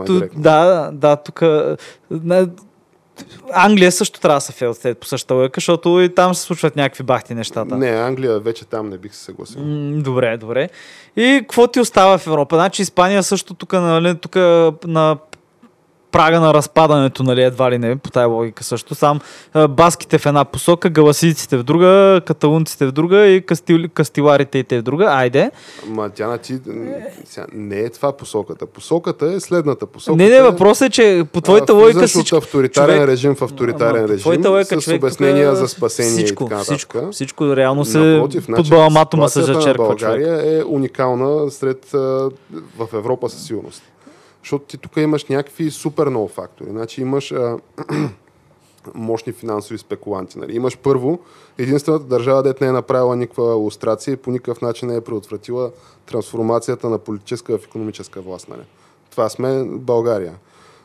Тук, да, да, тук Англия също трябва да се фейл стейт по същата лъка, защото и там се случват някакви бахти нещата. Не, Англия вече там не бих се съгласил. М, Добре, добре. И какво ти остава в Европа? Значи Испания също тук, нали, тук на прага на разпадането, нали, едва ли не, по тая логика също. Сам а, баските в една посока, галасийците в друга, каталунците в друга и кастил, кастиларите и те в друга. Айде. Ма тя на ти... Сега, не е това посоката. Посоката е следната. Посоката не, не, въпросът е, че по а, твоята логика влизаш всичко... от авторитарен човек- режим в авторитарен Ама, режим твоята логика, с човек, обяснения тук за спасение всичко, и така всичко, всичко реално се Напротив, значи, под баламатума се ситуацията зачерква на човек. България е уникална сред, а, в Европа със сигурност. Защото ти тук имаш някакви супер много фактори. Значи имаш а, [CLEARS THROAT] мощни финансови спекуланти. Нали? Имаш първо единствената държава, дет не е направила никаква лустрация и по никакъв начин не е предотвратила трансформацията на политическа в економическа власт. Нали? Това сме България.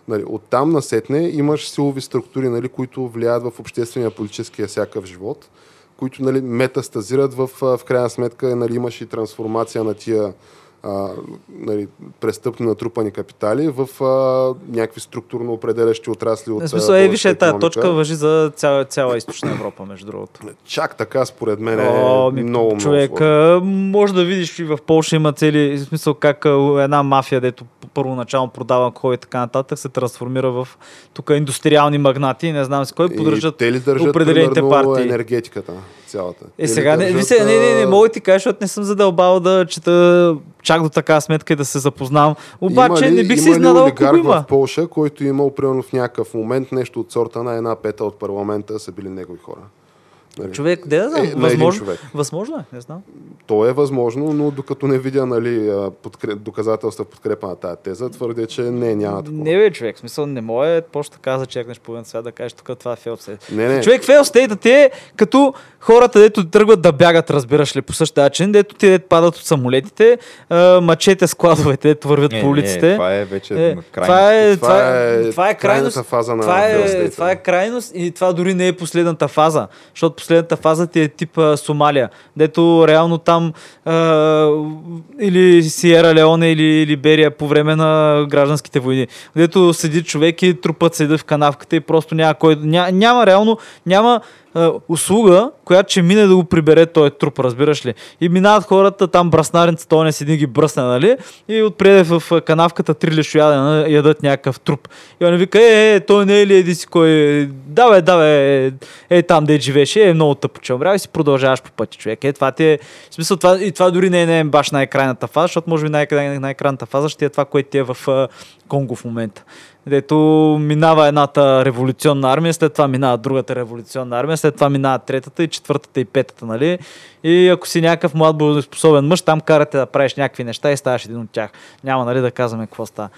Нали, оттам насетне имаш силови структури, нали, които влияят в обществения политическия всякакъв живот, които нали, метастазират в, в крайна сметка, нали, имаш и трансформация на тия а, нали, престъпни натрупани капитали в а, някакви структурно определящи отрасли от В смисъл, е, виж, е, икономика. точка въжи за цяла, цяла източна Европа, между другото. Чак така, според мен, е О, ми, много, човек, много може да видиш и в Польша има цели, в смисъл как една мафия, дето първоначално продава алкохол и така нататък, се трансформира в тук индустриални магнати, не знам с кой, поддържат определените примерно, партии. енергетиката цялата? Е, Те ли сега, не, не, държат, не, не, не, а, мога да ти кажа, защото не съм задълбал да чета чак до така сметка и да се запознавам. Обаче Има ли- не бих се изненадал, ако има. в Полша, който имал примерно в някакъв момент нещо от сорта на една пета от парламента са били негови хора. Нали? Човек, де да знам, Е, възможно, човек. възможно е, не знам. То е възможно, но докато не видя нали, подкреп, доказателства в подкрепа на тази теза, твърдя, че не, няма такова. Не бе, човек, в смисъл не може точно така да чекнеш половин свят да кажеш тук това е фейл стейт. Не, не. Човек фейл стейта ти е като хората, дето тръгват да бягат, разбираш ли, по същия начин, дето ти дето падат от самолетите, а, мъчете складовете, дето вървят Не, по не, улиците. това е вече Е, на това е, Това е, е това е крайност. крайната фаза на това, е, това е крайност и това дори не е последната фаза. Защото последната фаза ти е тип а, Сомалия, дето реално там а, или Сиера Леоне или Либерия по време на гражданските войни, дето седи човек и трупът седи в канавката и просто няма кой. Ня, няма реално, няма услуга, която ще мине да го прибере този труп, разбираш ли? И минават хората, там браснарница, то не седи ги бръсне, нали? И отпреде в канавката три лешояда ядат някакъв труп. И он вика, е, е, той не е ли еди си кой? Да, бе, да, бе, е, е там де живееше, е много тъпо, че умря и си продължаваш по пътя, човек. Е, това ти е, в смисъл, това, и това дори не е, не е баш най-крайната фаза, защото може би най- най- най-крайната фаза ще е това, което ти е в Конго в момента. Дето минава едната революционна армия, след това минава другата революционна армия, след това минава третата и четвъртата и петата, нали? И ако си някакъв млад боеспособен мъж, там карате да правиш някакви неща и ставаш един от тях. Няма, нали, да казваме какво става.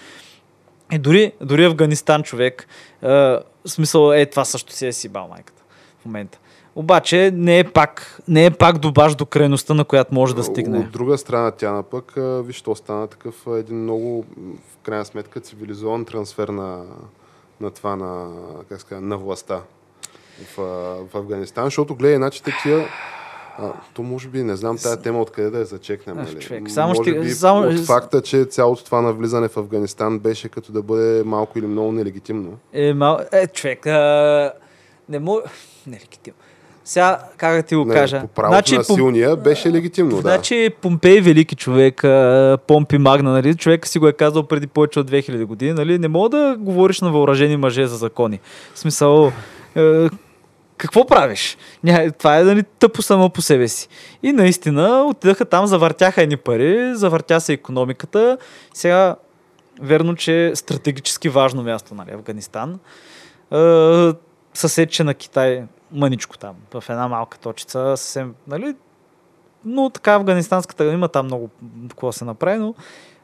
И дори, дори Афганистан човек, е, смисъл е това също си е си бал майката в момента. Обаче не е пак, не е пак добаш до крайността, на която може да стигне. От друга страна, тя на пък, виж, то стана такъв един много, в крайна сметка, цивилизован трансфер на, на това, на, как ска, на властта в, в Афганистан, защото гледай, иначе такива а, то може би, не знам тази тема откъде да я зачекнем. Нали? човек, само може ще- би само- от факта, че цялото това навлизане в Афганистан беше като да бъде малко или много нелегитимно. Е, мал... е човек, а... не му... [LAUGHS] Не е легитимно. Сега, как да ти го Не, кажа? по правото на Пом- силния беше легитимно, да. Значи Помпей велики човек, Помпи Магна, нали? човек си го е казал преди повече от 2000 години, нали? не мога да говориш на въоръжени мъже за закони. В смисъл, е, какво правиш? Ня, това е нали, тъпо само по себе си. И наистина отидаха там, завъртяха едни пари, завъртя се економиката. Сега, верно, че е стратегически важно място, нали, Афганистан. Е, съседче на Китай, мъничко там, в една малка точица, съвсем, нали, но така афганистанската има там много какво се направи, но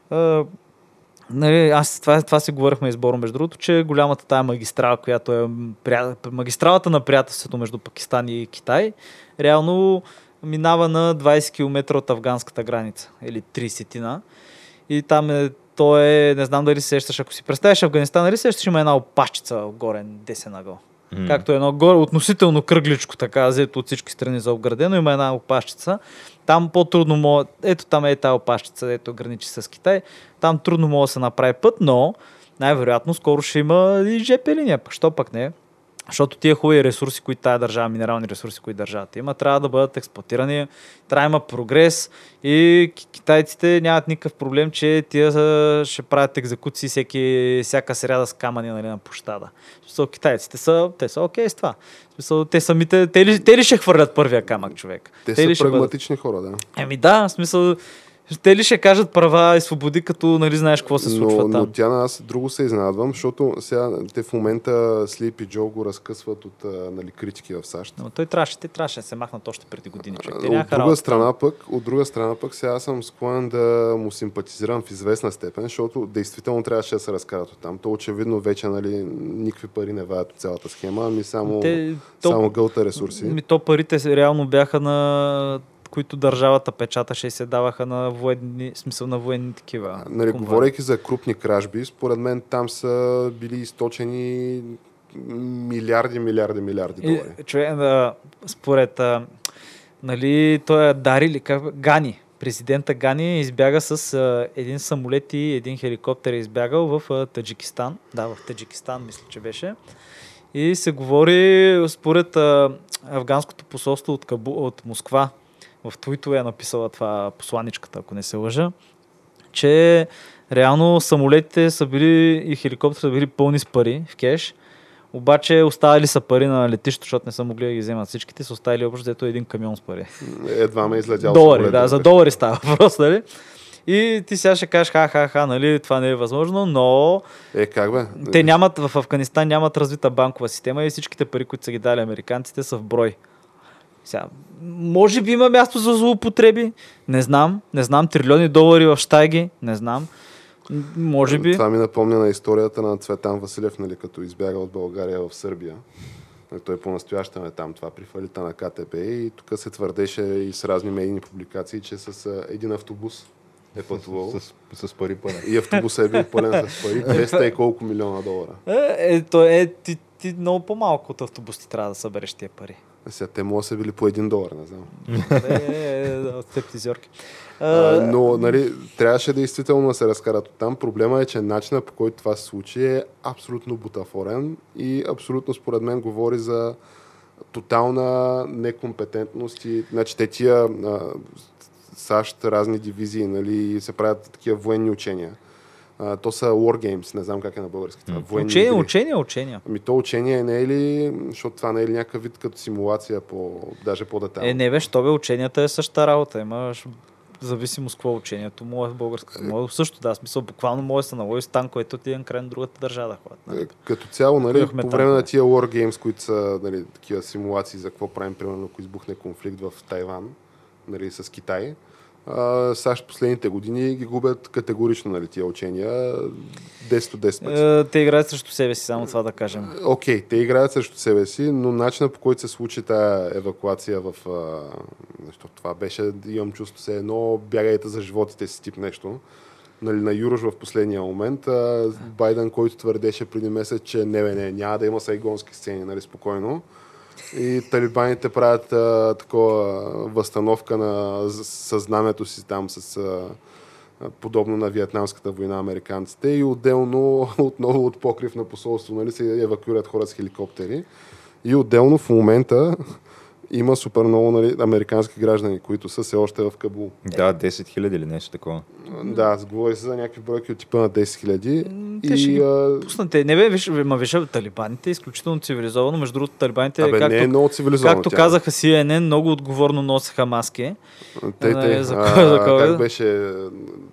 а, нали, аз това, това си говорихме изборно, между другото, че голямата тая магистрала, която е магистралата на приятелството между Пакистан и Китай, реално минава на 20 км от афганската граница, или 30-тина. И там е, то е, не знам дали се сещаш, ако си представяш Афганистан, нали се сещаш, има една опашчица горе, десен ъгъл. М. Както едно горе, относително кръгличко, така, взето от всички страни за обградено, има една опашчица. Там по-трудно мога, ето там е тази опашчица, ето граничи с Китай. Там трудно може да се направи път, но най-вероятно скоро ще има и ЖП линия, пък що пък не. Защото тия хубави ресурси, които тая държава, минерални ресурси, които държавата има, трябва да бъдат експлуатирани, трябва да има прогрес и ки- китайците нямат никакъв проблем, че тия ще правят екзекуции всеки, всяка сряда с камъни нали, на площада. В смисъл, китайците са, те са окей с това. Смисъл, те самите, те ли, те ли ще хвърлят първия камък, човек? Те, ли са ще бъдат? прагматични хора, да. Еми да, в смисъл, те ли ще кажат права и свободи, като нали знаеш какво се случва но, там? но тя на аз друго се изненадвам, защото сега те в момента Sleepy Joe го разкъсват от нали, критики в САЩ. Но той трябваше, те трябваше да се махнат още преди години, човек. Те От друга, работа. страна пък, от друга страна пък сега аз съм склонен да му симпатизирам в известна степен, защото действително трябваше да се разкарат от там. То очевидно вече нали, никакви пари не ваят от цялата схема, ами само, Те, то, само гълта ресурси. ми, то парите реално бяха на които държавата печаташе и се даваха на военни, смисъл на военни такива. Нали, говорейки за крупни кражби, според мен там са били източени милиарди, милиарди, милиарди долари. И, човек, а, според, а, нали, той е Дари ли, как, Гани, президента Гани избяга с а, един самолет и един хеликоптер е избягал в а, Таджикистан. Да, в Таджикистан мисля, че беше. И се говори, според а, афганското посолство от, Кабу, от Москва, в твитове е написала това посланичката, ако не се лъжа, че реално самолетите са били и хеликоптерите са били пълни с пари в кеш, обаче оставили са пари на летището, защото не са могли да ги вземат всичките, са оставили общо взето един камион с пари. Едва ме е излетял долари, самолет, да, за долари става въпрос, нали? И ти сега ще кажеш, ха-ха-ха, нали, това не е възможно, но Е, как бе? те нямат, в Афганистан нямат развита банкова система и всичките пари, които са ги дали американците, са в брой. Сега, може би има място за злоупотреби, не знам, не знам, трилиони долари в щайги, не знам. Може би. Това ми напомня на историята на Цветан Василев, нали, като избяга от България в Сърбия. Нали, Той по-настоящем е там, това при фалита на КТП и тук се твърдеше и с разни медийни публикации, че с а, един автобус е пътувал. С, с пари пълен. И автобусът е бил пълен с пари, [LAUGHS] 200 и колко милиона долара. Е, е, то е, ти, ти много по-малко от автобус ти трябва да събереш тия пари. Сега те могат да са били по един долар, не знам. е, е, е, от стептизорки. А, но нали, трябваше действително да се разкарат от там. Проблема е, че начинът по който това се случи е абсолютно бутафорен и абсолютно според мен говори за тотална некомпетентност и значи те тия а, САЩ разни дивизии нали, се правят такива военни учения. А, то са War Games, не знам как е на български. това. Военни Учения, игри. учения, учения. Ами то учение не е ли, защото това не е ли някакъв вид като симулация, по, даже по-детално? Е, не бе, що бе, ученията е същата работа. Имаш зависимост какво е учението му е българска. Може също да, смисъл буквално може да се наложи с танковете от един край на другата държава да ходят. Е, Нали? Като цяло, нали, Имахме по време на тия War Games, които са нали, такива симулации за какво правим, примерно, ако избухне конфликт в Тайван нали, с Китай, а, САЩ последните години ги губят категорично нали, тия учения 10 от 10 пъти. Е, те играят срещу себе си, само това да кажем. Окей, те играят срещу себе си, но начинът по който се случи тая евакуация в... А, защото това беше, имам чувство се едно, бягайте за животите си тип нещо. Нали, на Юрош в последния момент. А, Байден, който твърдеше преди месец, че не, бе, не, няма да има сайгонски сцени, нали, спокойно. И талибаните правят а, такова възстановка на съзнанието си там с а, подобно на Виетнамската война американците и отделно [LAUGHS] отново от покрив на посолство нали, се евакуират хора с хеликоптери. И отделно в момента има супер много нали, американски граждани, които са все още в Кабул. Да, 10 хиляди или нещо такова. Да, говори се за някакви бройки от типа на 10 хиляди. те ще ги а, Пуснате. Не бе, виж, ма виж, талибаните е изключително цивилизовано. Между другото, талибаните, Абе, както, не е много цивилизовано. както тя. казаха CNN, много отговорно носеха маски. Те, Нали, те, за а, [LAUGHS] за как беше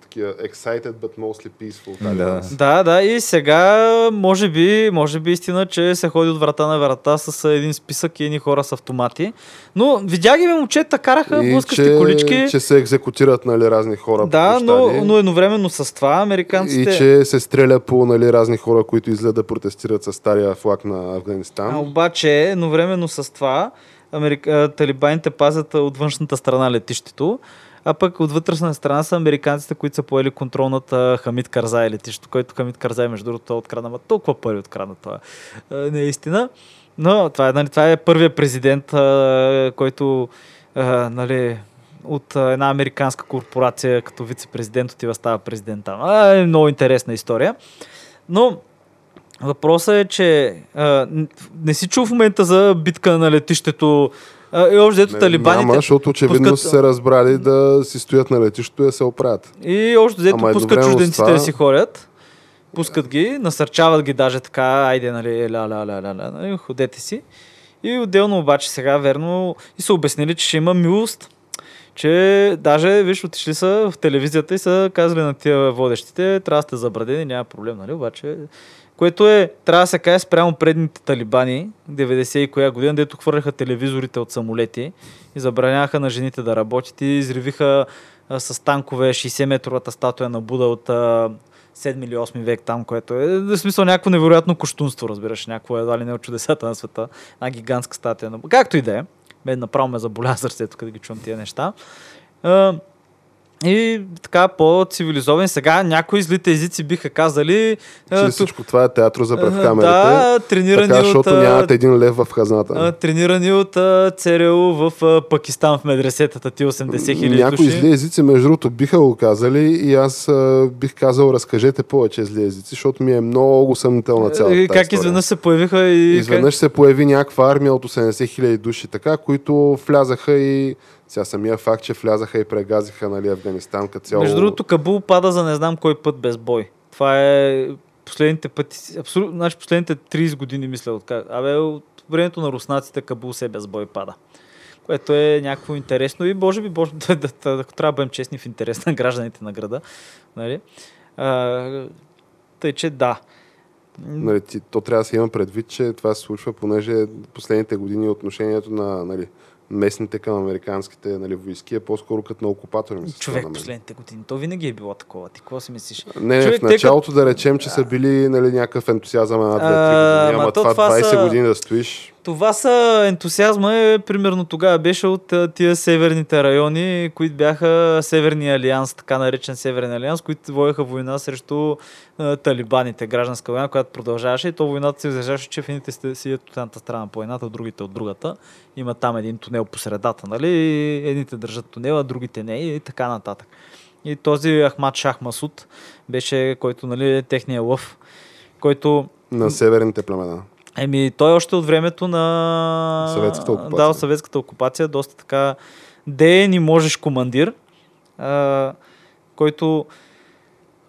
такива excited but mostly peaceful. Да. талибанци. Да, да, и сега може би, може би истина, че се ходи от врата на врата с един списък и едни хора с автомати. Но видя ги момчета, караха И блъскащи че, колички. че се екзекутират нали, разни хора да, но, но едновременно с това американците... И че се стреля по нали, разни хора, които излизат да протестират с стария флаг на Афганистан. А, обаче, едновременно с това, Америк... а, талибаните пазят от външната страна летището, а пък от вътрешна страна са американците, които са поели контрол над Хамид Карзай летището, който Хамид Карзай, между другото, е открадна, толкова пари открадна това. Наистина. Но това е, нали, това е първият президент, а, който а, нали, от една американска корпорация като вице-президент отива става президент там. А, е много интересна история. Но Въпросът е, че а, не си чул в момента за битка на летището. А, и още дето Не, талибаните. Няма, защото очевидно пускат- са се разбрали да си стоят на летището и да се оправят. И още Ама пускат чужденците това- да си ходят. Пускат ги, насърчават ги даже така, айде, нали, ля, ля, ля, ля, ля, нали, ходете си. И отделно обаче сега, верно, и са обяснили, че ще има милост. Че даже, виж, отишли са в телевизията и са казали на тия водещите, трябва да сте забрадени, няма проблем, нали? Обаче, което е, трябва да се каже спрямо предните талибани, 90 и коя година, дето хвърляха телевизорите от самолети и забраняваха на жените да работят и изривиха а, с танкове 60-метровата статуя на Буда от а, 7 или 8 век там, което е в смисъл някакво невероятно кощунство, разбираш, някакво едва ли не от чудесата на света. Една гигантска статуя на Както и да е. Направо ме заболя [LAUGHS] сърцето, като ги чувам тия неща. И така по-цивилизован. Сега някои злите езици биха казали... Че всичко това е театро за пред камерите. Да, тренирани така, от... защото а, нямат един лев в хазната. а, тренирани от а, ЦРУ в а, Пакистан в медресетата ти 80 хиляди Някои души. зли езици, между другото, биха го казали и аз а, бих казал, разкажете повече зли езици, защото ми е много съмнителна цялата И тази как история. изведнъж се появиха и... Изведнъж се появи някаква армия от 80 хиляди души, така, които влязаха и сега самия факт, че влязаха и прегазиха нали, Афганистан като цяло. Между другото, Кабул пада за не знам кой път без бой. Това е последните пъти, абсолютно, значи последните 30 години мисля от. Абе, от времето на руснаците Кабул се без бой пада. Което е някакво интересно и може би, може, да, да, да, ако трябва да бъдем честни в интерес на гражданите на града. Нали? А, тъй, че да. Нали, то трябва да се има предвид, че това се случва, понеже последните години отношението на нали, местните към американските нали, войски е по-скоро като на окупатори. Ми се Човек последните години. То винаги е било такова. Ти какво си мислиш? Не, Човек, в началото да речем, че са били нали, някакъв ентусиазъм една, две, три А, години, ма ама то това това 20 са- години да стоиш. Това са ентусиазма е, примерно тогава беше от тия северните райони, които бяха Северния алианс, така наречен Северен алианс, които водеха война срещу а, талибаните, гражданска война, която продължаваше и то войната се изразяваше, че сте- седят от едната страна по едната, другите от другата. Има там един тунел по средата, нали? Едните държат тунела, другите не и така нататък. И този Ахмад Шах Масуд беше, който, нали, е техния лъв, който На северните племена. Еми, той още от времето на... Съветската окупация. Да, съветската окупация, доста така... Де ни можеш командир, а, който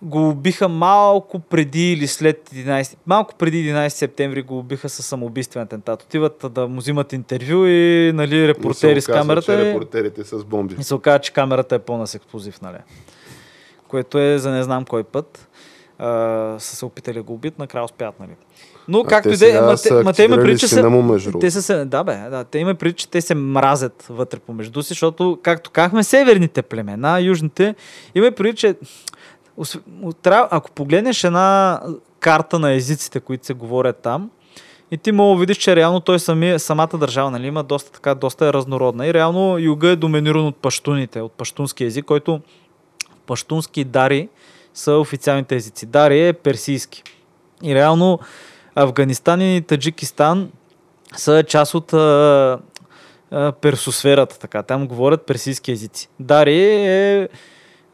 го убиха малко преди или след 11... Малко преди 11 септември го убиха със самоубийствен атентат. Отиват да му взимат интервю и нали, репортери Но с оказва, камерата. Че репортерите с бомби. и се оказа, че камерата е пълна с експлозив, нали? Което е за не знам кой път. А, са се опитали да го убият, накрая успят, нали? Но А както и да е, ма ма те му, между другото. Те са се, да, бе, да, те има преди, че те се мразят вътре помежду си, защото, както казахме, северните племена, южните, има преди, че ако погледнеш една карта на езиците, които се говорят там, и ти мога да видиш, че реално той сами, самата държава нали, има доста, така, доста е разнородна. И реално юга е доминиран от паштуните, от паштунски език, който паштунски дари са официалните езици. Дари е персийски. И реално Афганистан и Таджикистан са част от а, а, персосферата. Така. Там говорят персийски езици. Дари е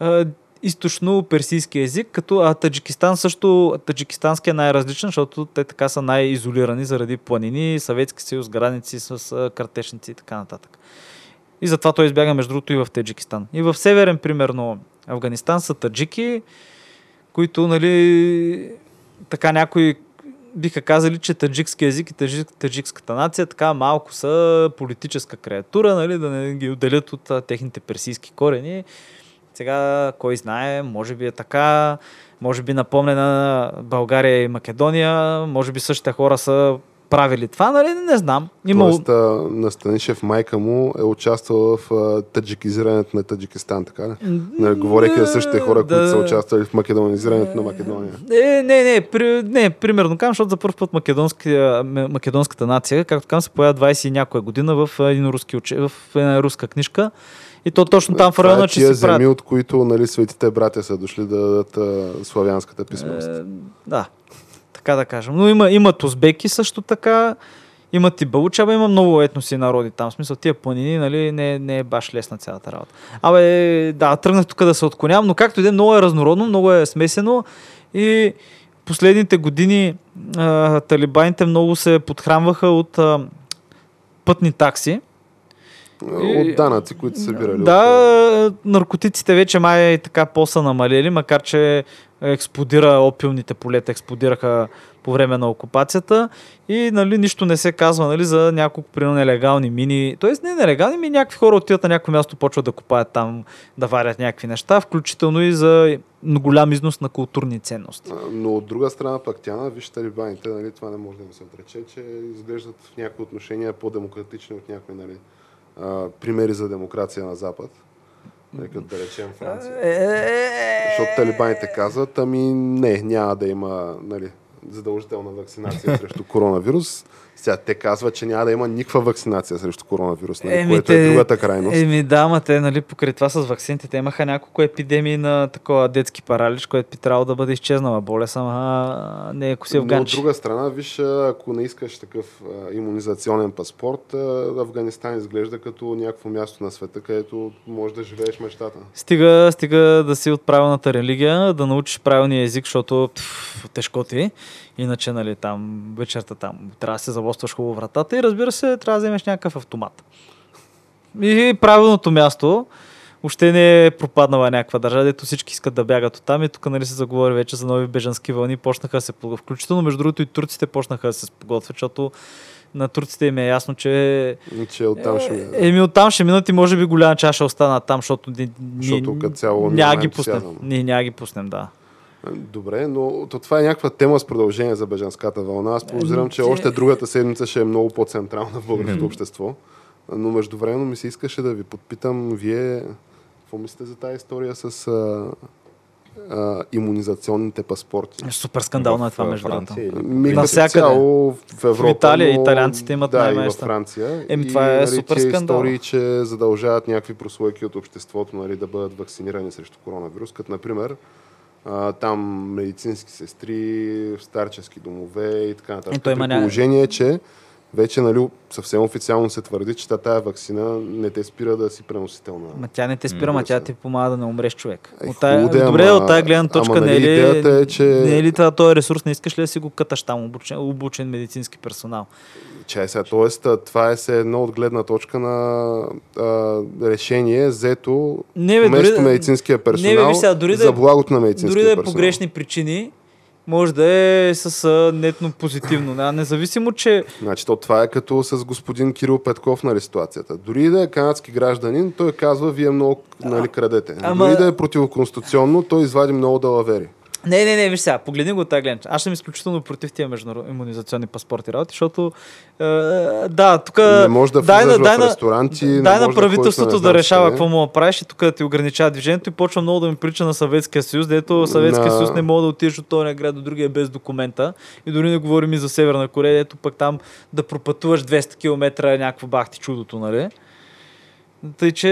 а, източно-персийски език, като а Таджикистан също, таджикистански е най-различен, защото те така са най-изолирани заради планини, Съветски съюз, граници с а, картешници и така нататък. И затова той избяга между другото и в Таджикистан. И в северен, примерно, Афганистан са таджики, които, нали, така някои биха казали, че таджикски език и таджик, таджикската нация така малко са политическа креатура, нали, да не ги отделят от техните персийски корени. Сега, кой знае, може би е така, може би напомня на България и Македония, може би същите хора са правили това, нали, не знам. Има... Тоест, а, на Станишев майка му е участвала в а, таджикизирането на Таджикистан, така ли? Нали, говорейки за същите хора, които са участвали в македонизирането на Македония. Е, не, не, при, не, примерно казвам, защото за първ път македонската нация, както казвам, се появява 20 и някоя година в един руски, уче- в една руска книжка. И то точно там в Това района, е че си земи, от които нали, светите братя са дошли да дадат а, славянската писменост. Е, да, така да кажем. Но има, имат узбеки също така, имат и бълчаба, има много етноси народи там. В смисъл, тия планини, нали, не, не е баш лесна цялата работа. Абе, да, тръгнах тук да се отклонявам, но както и да е, много е разнородно, много е смесено и последните години а, талибаните много се подхранваха от а, пътни такси. От данъци, които са събирали. от- Да, наркотиците вече май така по-са намалели, макар че експлодира опилните полета, експлодираха по време на окупацията и нали, нищо не се казва нали, за няколко примерно нелегални мини. Тоест не нелегални, ми някакви хора отиват на някое място, почват да копаят там, да варят някакви неща, включително и за голям износ на културни ценности. Но от друга страна пък тя, виж талибаните, нали, това не може да ми се отрече, че изглеждат в някои отношения по-демократични от някои нали, а, примери за демокрация на Запад. Като да речем Франция. Е, Защото талибаните казват, ами не, няма да има нали, задължителна вакцинация [LAUGHS] срещу коронавирус. Сега те казват, че няма да има никаква вакцинация срещу коронавирус, нали, Еми, което те- е другата крайност. Еми да, ма те, нали, покрай това с вакцините, те имаха няколко епидемии на такова детски паралич, което би трябвало да бъде изчезнала болест, ама не е коси Но от друга страна, виж, ако не искаш такъв а, иммунизационен паспорт, а, Афганистан изглежда като някакво място на света, където можеш да живееш мечтата. Стига, стига да си от правилната религия, да научиш правилния език, защото тежко ти. Иначе, нали, там, вечерта там, трябва да се завостваш хубаво вратата и разбира се, трябва да вземеш някакъв автомат. И правилното място, още не е пропаднала някаква държава, дето всички искат да бягат от там и тук нали се заговори вече за нови бежански вълни, почнаха да се подготвят. Включително, между другото, и турците почнаха да се подготвят, защото на турците им е ясно, че Че оттам ще ми... Еми оттам ще минат и може би голяма чаша ще останат там, защото ни, Защото ни- цяло няма ги пуснем. Ние няма ги пуснем, да. Добре, но то това е някаква тема с продължение за бежанската вълна. Аз подозирам, че още другата седмица ще е много по-централна в българското общество. Но междувременно ми се искаше да ви подпитам, вие какво мислите за тази история с а, а, иммунизационните паспорти? Супер скандално е това, между другото. Навсякъде. цяло в Европа. В Италия но, италианците имат да, и във. Франция. Еми, И, това е нали, супер скандално. истории, че задължават някакви прослойки от обществото нали, да бъдат вакцинирани срещу коронавирус, като например а, там медицински сестри, в старчески домове и така нататък. Ето, има положение, че вече нали, съвсем официално се твърди, че тая вакцина не те спира да си преносител на... Ма тя не те спира, М, ма тя да. ти помага да не умреш човек. Е, От тая, да е, добре, ама- от тази гледна точка ама, не е нали, ли, идеята е, че- не е ли това, този ресурс, не искаш ли да си го къташ там обучен, обучен медицински персонал? Чай сега, т.е. това е се едно от гледна точка на а, решение, взето Не, бе, вместо дори да- медицинския персонал Не, бе, сега, дори да е- за благото на медицинския Дори да е персонал. грешни причини, може да е с нетно позитивно. А, независимо, че Значи, то това е като с господин Кирил Петков, нали, ситуацията. Дори да е канадски гражданин, той казва, вие много нали, крадете. ама- Дори да е противоконституционно, той извади много далавери. Не, не, не, виж сега, погледни го от тази гледна. Аз съм изключително против тия международни иммунизационни паспорти работи, защото е, да, тук Не можеш да дай дай в на, ресторанти, не дай на да правителството да, знам решава какво му да правиш и тук да ти ограничава движението и почва много да ми прилича на Съветския съюз, дето Съветския На- съюз не мога да отидеш от този град до другия без документа и дори не говорим и за Северна Корея, ето пък там да пропътуваш 200 км някакво бахти чудото, нали? Тъй, че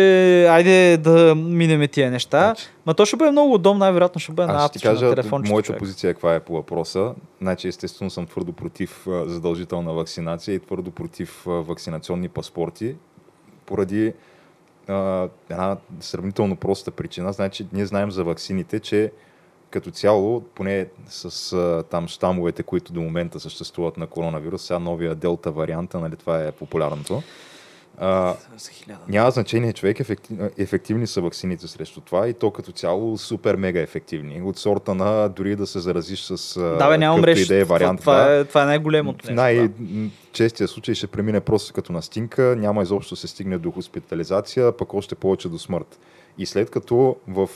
айде да минеме тия неща. Значи- Ма то ще бъде много удобно, най-вероятно ще бъде на Аз ти апче, на телефончето. моята човек. позиция каква е по въпроса. Значи, естествено съм твърдо против задължителна вакцинация и твърдо против вакцинационни паспорти, поради а, една сравнително проста причина. Значи, ние знаем за ваксините, че като цяло, поне с а, там щамовете, които до момента съществуват на коронавирус, сега новия делта варианта, нали, това е популярното. А, няма значение, човек, ефектив, ефективни са ваксините срещу това и то като цяло супер мега ефективни. От сорта на дори да се заразиш с Да, бе, няма какъвто умреш. и да е вариант. това, това, е, това е най-големото нещо. да. най-честия случай ще премине просто като настинка, няма изобщо се стигне до хоспитализация, пък още повече до смърт. И след като в...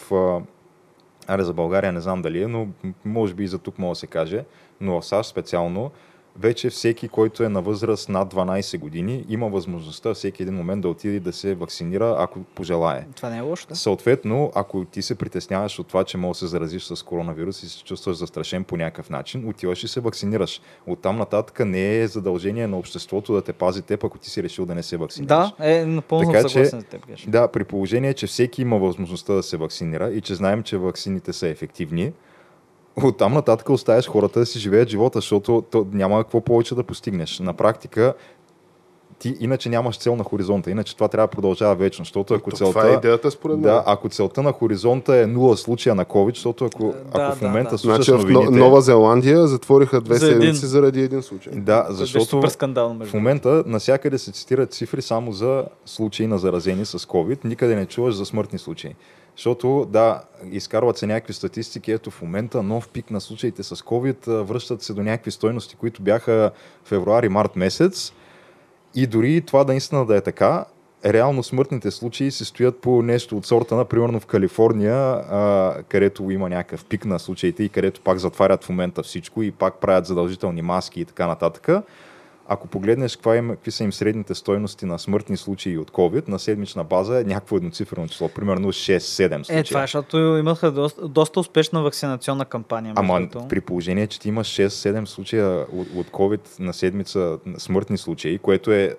Аре за България не знам дали е, но може би и за тук мога да се каже, но в САЩ специално, вече всеки, който е на възраст над 12 години, има възможността всеки един момент да отиде да се вакцинира, ако пожелае. Това не е лошо, да. Съответно, ако ти се притесняваш от това, че може да се заразиш с коронавирус и се чувстваш застрашен по някакъв начин, отиваш и се вакцинираш. Оттам нататък не е задължение на обществото да те пази теб, ако ти си решил да не се вакцинираш. Да, е, напълно Така съгласен с теб. Геш. Да, при положение, че всеки има възможността да се вакцинира и че знаем, че вакцините са ефективни, оттам нататък оставяш хората да си живеят живота, защото то няма какво повече да постигнеш. На практика ти иначе нямаш цел на хоризонта, иначе това трябва да продължава вечно, защото ако То целта... Това е идеята според мен. Да, ако целта на хоризонта е нула случая на COVID, защото ако, Да, ако в да, момента да. слушаш Значи в Но- новините... Нова Зеландия затвориха две За един. седмици заради един случай. Да, е защото супер скандално в момента насякъде се цитират цифри само за случаи на заразени с COVID, никъде не чуваш за смъртни случаи. Защото, да, изкарват се някакви статистики, ето в момента нов пик на случаите с COVID, връщат се до някакви стойности, които бяха февруари-март месец. И дори това да наистина да е така, реално смъртните случаи се стоят по нещо от сорта на, примерно в Калифорния, а, където има някакъв пик на случаите и където пак затварят в момента всичко и пак правят задължителни маски и така нататък. Ако погледнеш каква им, какви са им средните стойности на смъртни случаи от COVID, на седмична база е някакво едноцифрено число, примерно 6-7 случая. Е, това е, защото имаха доста, доста успешна вакцинационна кампания. Ама другото. при положение, че ти имаш 6-7 случая от, от COVID на седмица на смъртни случаи, което е,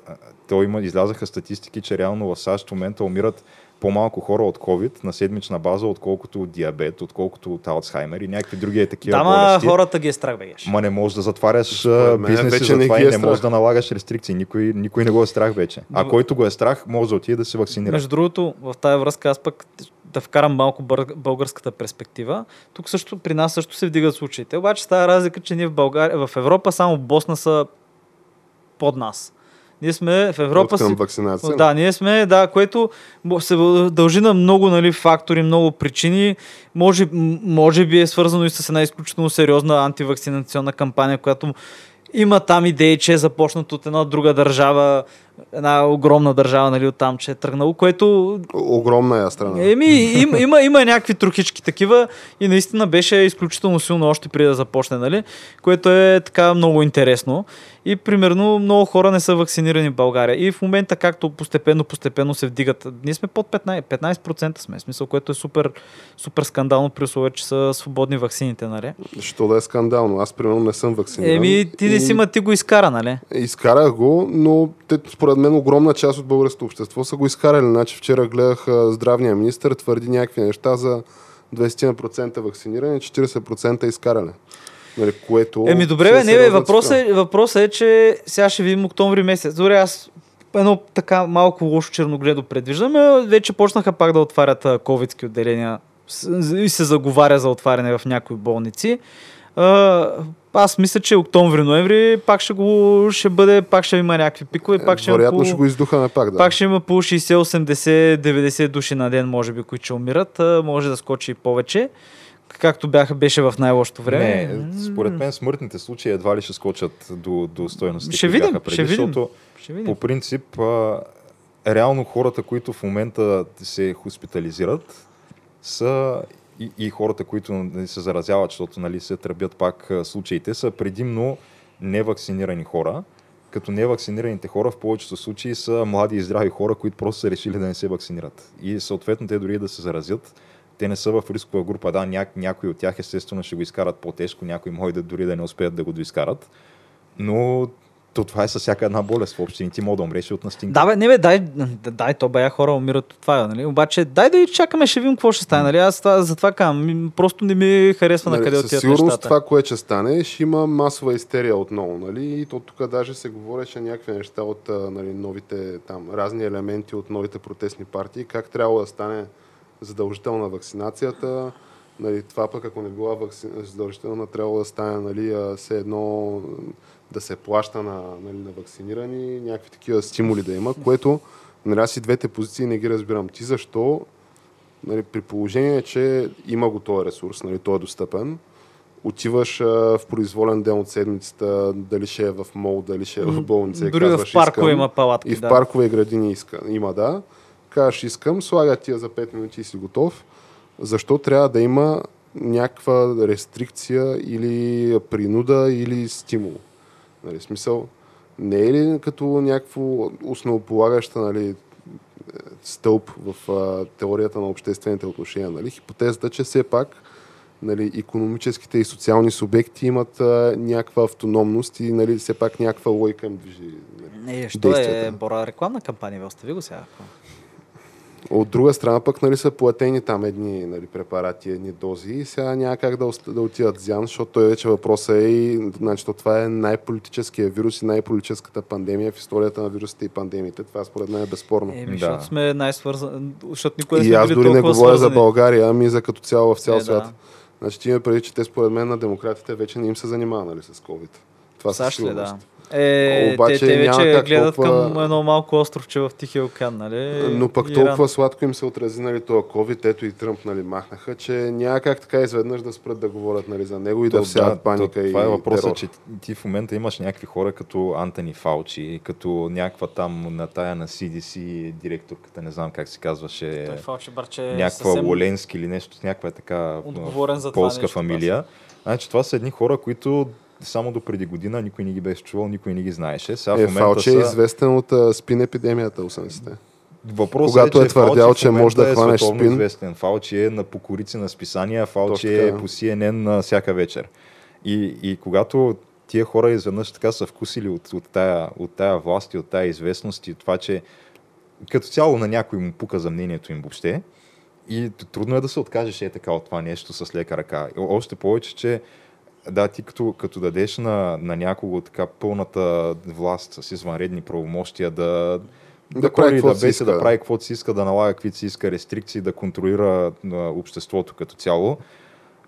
то има, излязаха статистики, че реално в САЩ в момента умират по-малко хора от COVID на седмична база, отколкото от диабет, отколкото от Алцхаймер и някакви други е такива Да, ма болести. хората ги е страх, бе, Геш. Ма не можеш да затваряш бизнеси вече за не това и е не можеш да налагаш рестрикции. Никой, никой не го е страх вече. А Но- който го е страх, може да отиде да се вакцинира. Между другото, в тази връзка аз пък да вкарам малко българската перспектива. Тук също при нас също се вдигат случаите. Обаче става разлика, че ние в България, в Европа само Босна са под нас. Ние сме в Европа От към си вакцинация. Да, ние сме, да, което се дължи на много нали, фактори, много причини. Може, може би е свързано и с една изключително сериозна антивакцинационна кампания, която има там идеи, че е започнат от една друга държава, една огромна държава, нали, оттам, че е тръгнало, което Огромна е страна. Еми, им, има, има някакви трохички такива и наистина беше изключително силно още преди да започне, нали? Което е така много интересно. И примерно много хора не са вакцинирани в България. И в момента, както постепенно, постепенно се вдигат. Ние сме под 15%, 15% сме, смисъл, което е супер, супер скандално при условие, че са свободни вакцините, нали? Що да е скандално? Аз, примерно, не съм вакциниран. Еми, ти не И- си, ма ти го изкара, нали? Изкарах го, но те, според мен огромна част от българското общество са го изкарали. Значи вчера гледах здравния министр, твърди някакви неща за 20% вакцинирани, 40% изкарали. Нали, което Еми добре, бе, е не бе, въпросът е, въпросът е, че сега ще видим октомври месец. Добре, аз едно така малко лошо черногледо предвиждам. а Вече почнаха пак да отварят ковидски отделения и се заговаря за отваряне в някои болници. А, аз мисля, че октомври-ноември пак ще го ще бъде, пак ще има някакви пикове, пак ще има Вероятно по, ще го издухаме пак, да. пак ще има по 60, 80, 90 души на ден, може би, които ще умират. А, може да скочи и повече. Както бяха, беше в най-лошото време. Не, според мен смъртните случаи едва ли ще скочат до, до стоеностите, Ще видим, преди, ще видим. защото Ще видим. по принцип а, реално хората, които в момента се хоспитализират, са и, и хората, които нали, се заразяват, защото нали, се тръбят пак случаите, са предимно невакцинирани хора. Като невакцинираните хора в повечето случаи са млади и здрави хора, които просто са решили да не се вакцинират. И съответно те дори да се заразят, те не са в рискова група. Да, ня, някои от тях естествено ще го изкарат по-тежко, някои може да дори да не успеят да го доизкарат. Но то това е със всяка една болест. В общини ти мога да умреш от настинка. Да, бе, не бе, дай, да- дай, то бая хора умират от това, нали? Обаче, дай да изчакаме, ще видим какво ще стане, нали? Аз това, затова казвам, ми- просто не ми харесва на къде Нали, отиват сигурност нещата. това, което ще стане, ще има масова истерия отново. Нали? И то тук даже се говореше някакви неща от нали, новите там, разни елементи от новите протестни партии, как трябва да стане задължителна вакцинацията. Нали, това пък, ако не била вакци... задължителна, трябва да стане нали, все едно да се плаща на, нали, на вакцинирани, някакви такива стимули да има, което нали, аз и двете позиции не ги разбирам. Ти защо нали, при положение, че има го този ресурс, нали, той е достъпен, отиваш а, в произволен ден от седмицата, дали ще е в мол, дали ще е в болница. и Дори в казваш, паркове искам. има палатки, И в да. паркове и градини иска, има, да. Казваш, искам, слагат тия за 5 минути и си готов. Защо трябва да има някаква рестрикция или принуда или стимул? Нали, смисъл, не е ли като някакво основополагаща нали, стълб в а, теорията на обществените отношения. Нали? Хипотезата, че все пак нали, економическите и социални субекти имат а, някаква автономност и нали, все пак някаква лойка им движи. Нали. Не, що е действията. бора рекламна кампания, бе, остави го сега. От друга страна пък нали, са платени там едни нали, препарати, едни дози и сега няма как да, да отидат зян, защото той вече въпросът е и значи, то това е най-политическия вирус и най-политическата пандемия в историята на вирусите и пандемиите. Това според мен е безспорно. Еми, Да. защото сме най-свързани, защото никой не И аз дори не говоря за свързани. България, ами за като цяло в цял Е, да. свят. Значи ти ме преди, че те според мен на демократите вече не им се занимава нали, с COVID. Това със ли, да. Е, Обаче те, те няма вече как гледат толкова- към едно малко островче в Тихия океан, нали? Но пък И толкова Иран. сладко им се отрази нали, това COVID, ето и Тръмп нали, махнаха, че няма как така изведнъж да спрат да говорят нали, за него и да То, всяват паника то, и Това е въпросът, че ти в момента имаш някакви хора като Антони Фаучи, като някаква там на тая на CDC директорката, не знам как се казваше, Той Фалчи Барче някаква съвсем Воленски или нещо, някаква е така отговорен за това полска нещо, фамилия. Значи това са едни хора, които само до преди година никой не ги беше чувал, никой не ги знаеше. Сега в Е, момента Фалче са... е известен от а, спин епидемията 80-те. Въпросът Когато е, е че твърдял, Фаучи в че може да хванеш е спин. известен. Фаучи е на покорици на списания, Точно е по CNN на всяка вечер. И, и когато тия хора изведнъж така са вкусили от, от, тая, от тая власт и от тая известност и от това, че като цяло на някой му пука за мнението им въобще, и трудно е да се откажеш е така от това нещо с лека ръка. Още повече, че да, ти като, като дадеш на, на някого така пълната власт с извънредни правомощия да, Да да, прави каквото да си иска. да прави каквото си иска, да налага каквито си иска рестрикции, да контролира а, обществото като цяло.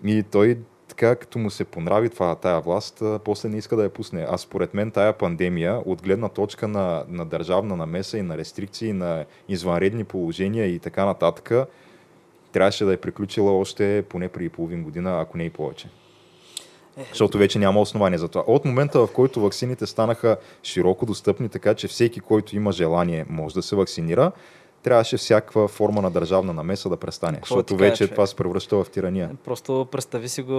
И той така, като му се понрави това, тая власт, а, после не иска да я пусне. А според мен тая пандемия, от гледна точка на, на държавна намеса и на рестрикции, на извънредни положения и така нататък, трябваше да е приключила още поне преди половин година, ако не и повече. Защото вече няма основание за това. От момента, в който ваксините станаха широко достъпни, така че всеки, който има желание, може да се вакцинира, трябваше всякаква форма на държавна намеса да престане. Какво защото вече човек? това се превръща в тирания. Просто представи си го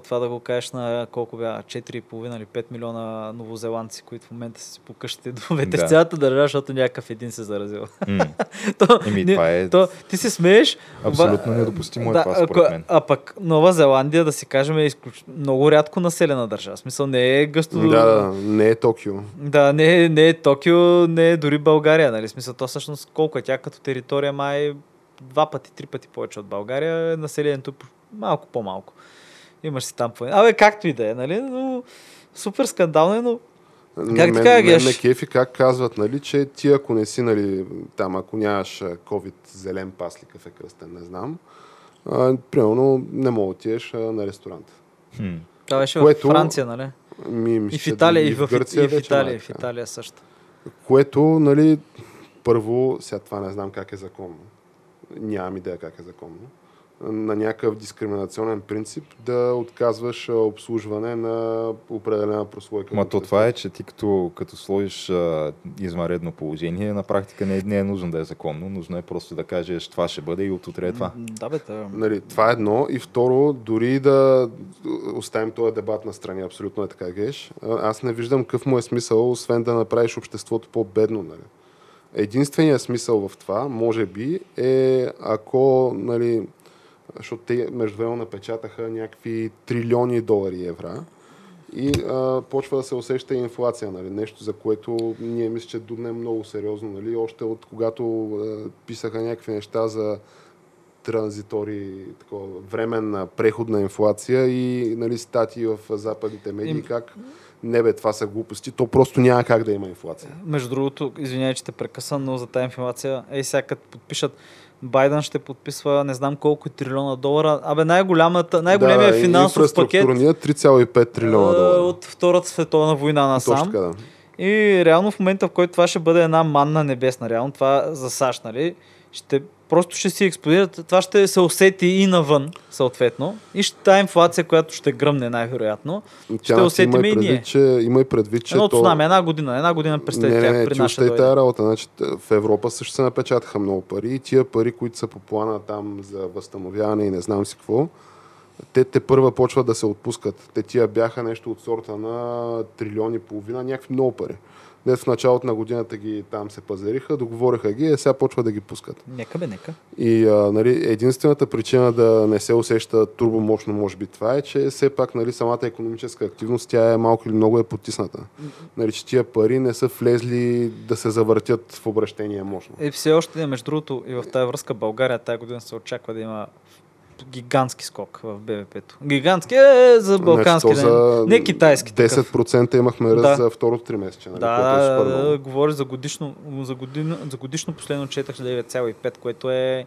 това да го кажеш на колко бяха 4,5 или 5 милиона новозеландци, които в момента са си по къщите домовете Да. в цялата държава, защото някакъв един се заразил. М. [LAUGHS] то, Еми, не- това е то, ти се смееш. абсолютно ва- недопустимо е да, това, ако- според мен. А пък Нова Зеландия, да си кажем, е изключ... много рядко населена държава. В смисъл не е гъсто... Да, да, не е Токио. Да, не, е- не е Токио, не е дори България, нали? Смисъл, то всъщност колко е тя като територия май два пъти, три пъти повече от България, е населението малко по-малко. Имаш си там по... Абе, както и да е, нали? Но супер скандално е, но Как мен, така, мен ме кефи как казват, нали, че ти ако не си, нали, там, ако нямаш COVID зелен пас ли какъв е кръстен, не знам, а, примерно не мога да отидеш а, на ресторант. Ами, Хм. това беше Което- в Франция, нали? Ми, И мисля, в Италия, и в, Гърция и в вече Италия, май и в. Италия също. Което, нали, първо, сега това не знам как е законно. Нямам идея как е законно. На някакъв дискриминационен принцип да отказваш обслужване на определена прослойка. Ма то това е, че ти като, като сложиш а, извънредно положение, на практика не, е- не е нужно да е законно, нужно е просто да кажеш това ще бъде и от утре е това. Да, бе. Нали, това е едно. И второ, дори да оставим този дебат на страни, абсолютно е така, Геш. Аз не виждам какъв му е смисъл, освен да направиш обществото по-бедно. Нали. Единственият смисъл в това, може би, е ако, нали, защото те междувременно напечатаха някакви трилиони долари евра и а, почва да се усеща инфлация, нали? нещо за което ние мисля, че дуднем много сериозно. Нали? Още от когато а, писаха някакви неща за транзитори, такова, временна преходна инфлация и нали, статии в западните медии, как не бе, това са глупости, то просто няма как да има инфлация. Между другото, извинявай, че те прекъсвам, но за тази информация, ей сега като подпишат Байден ще подписва не знам колко трилиона долара. Абе, най-голямата, най-големия да, финансов пакет инфраструктурния 3,5 трилиона а, долара. от Втората световна война Точно насам. така, да. И реално в момента, в който това ще бъде една манна небесна, реално това за САЩ, нали? Ще, просто ще си експлодират. Това ще се усети и навън, съответно. И ще, тази инфлация, която ще гръмне най-вероятно. Ще Тя усетим има и ние. че, има и предвид, че Едно то... цунами, една година. Една година представи не, не, не, при наша и дойде. тази работа. Значи, в Европа също се напечатаха много пари и тия пари, които са по плана там за възстановяване и не знам си какво, те, те първа почват да се отпускат. Те тия бяха нещо от сорта на трилиони и половина, някакви много пари. Дет в началото на годината ги там се пазариха, договориха ги, и сега почва да ги пускат. Нека бе, нека. И а, нали, единствената причина да не се усеща турбомощно, може би това е, че все пак нали, самата економическа активност, тя е малко или много е потисната. Нали, че тия пари не са влезли да се завъртят в обращение мощно. Е, все още, между другото, и в тази връзка България тази година се очаква да има гигантски скок в БВП-то. Гигантски е за балкански, Значи, да не, китайски такъв. 10% имахме ръст Да. за второто тримесечие. Нали, Да, е да, да, говори за годишно, за година, за годишно последно четах 9,5, което е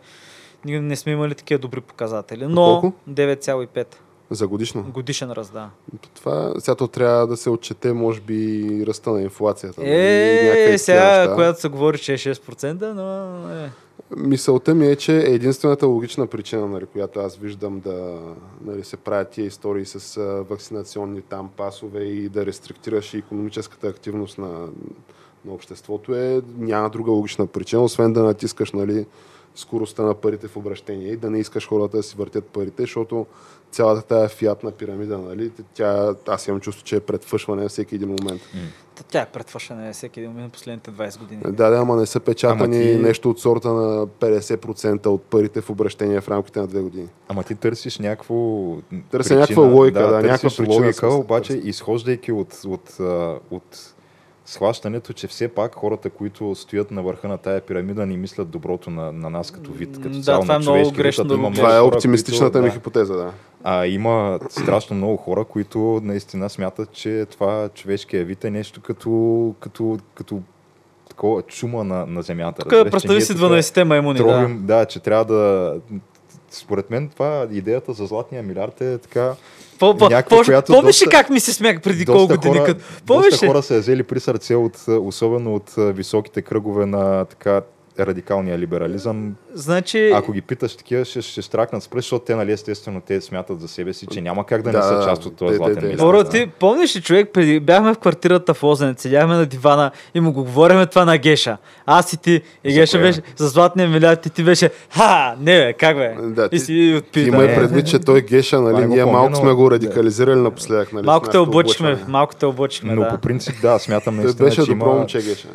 ние не сме имали такива добри показатели. Но Колко? 9,5 За годишно. годишен раз, да. Това, сега то трябва да се отчете, може би, ръста на инфлацията. нали, Е, такива сега, неща. когато се говори, че е 6%, но е. Мисълта ми е, че единствената логична причина, нали, която аз виждам да нали, се правят тия истории с а, вакцинационни там пасове и да рестриктираш и економическата активност на, на обществото е няма друга логична причина, освен да натискаш нали, скоростта на парите в обращение и да не искаш хората да си въртят парите, защото цялата тая фиатна пирамида, нали, тя, аз имам чувство, че е предфъшване на всеки един момент. Та Тя е предвършена всеки един момент последните 20 години. Да, да, ама не са печатани ти- нещо от сорта на 50% от парите в обращение в рамките на две години. Ама ти търсиш някакво... Търся някаква логика, да, търсиш някаква причина логика, обаче изхождайки от, от, а, от схващането, че все пак хората, които стоят на върха на тая пирамида, ни мислят доброто на, на нас като вид, като Да, цяло това на е човешки вид, грешно да има Това е хора, оптимистичната които, ми да. хипотеза, да. А има страшно много хора, които наистина смятат, че това човешкия вид е нещо като, като, като такова чума на, на земята. Тук разбираш, че представи си тук 12-те маймуни, да. тровим, да. че трябва да... Според мен това идеята за златния милиард е така... Помниш ли как ми се смях преди колко години? доста хора са я взели при сърце, от, особено от високите кръгове на така радикалния либерализъм, Значи, ако ги питаш такива, ще, ще штракнат с пръст, защото те, нали, естествено, те смятат за себе си, че няма как да, Да, не са част от този те- златен те- те- милиард. Боро, да. ти помниш ли човек, преди бяхме в квартирата в Лозенец, седяхме на дивана и му го говориме това на Геша. Аз и ти. И За Геша кое? беше за златния милиард и ти беше, ха, не бе, как бе? Да, и ти- си отпи. Има да, и предвид, че той Геша, нали, не го ние малко сме го радикализирали напоследък. Нали, Малко те облъчихме, малко те облъчихме, Но по принцип, да, смятам наистина, че има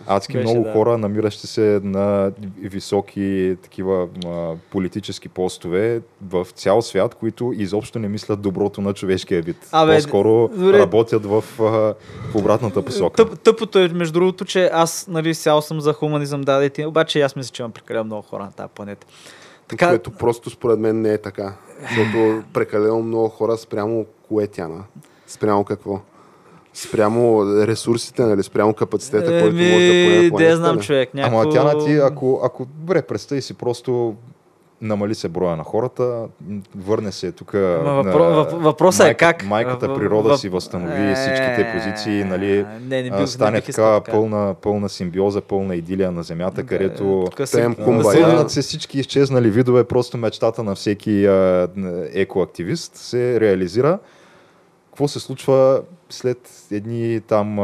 адски много хора, намиращи се на високи такива а, политически постове в цял свят, които изобщо не мислят доброто на човешкия вид. Абе, По-скоро добре. работят в, а, в обратната посока. Тъп, тъпото е, между другото, че аз, нали, сял съм за хуманизъм, да, да, и ти, обаче аз мисля, че имам прекалено много хора на тази планета. Така, Което просто според мен не е така. Защото прекалено много хора спрямо кое тяна. Спрямо какво? Спрямо ресурсите, нали? Спрямо капацитета, който може да поеме планетата. де знам ли? човек. Някакво... Ама тя на ти, ако, ако добре, представи си просто намали се броя на хората, върне се тук. Въпро- въп- въпросът е как? Майката природа въп- си възстанови Е, всичките позиции, нали, Не, не а, бих, стане не така така. пълна, пълна симбиоза, пълна идилия на Земята, където Тук си- Тем да кумбая. се- всички изчезнали видове, просто мечтата на всеки екоактивист се реализира. Какво се случва след едни там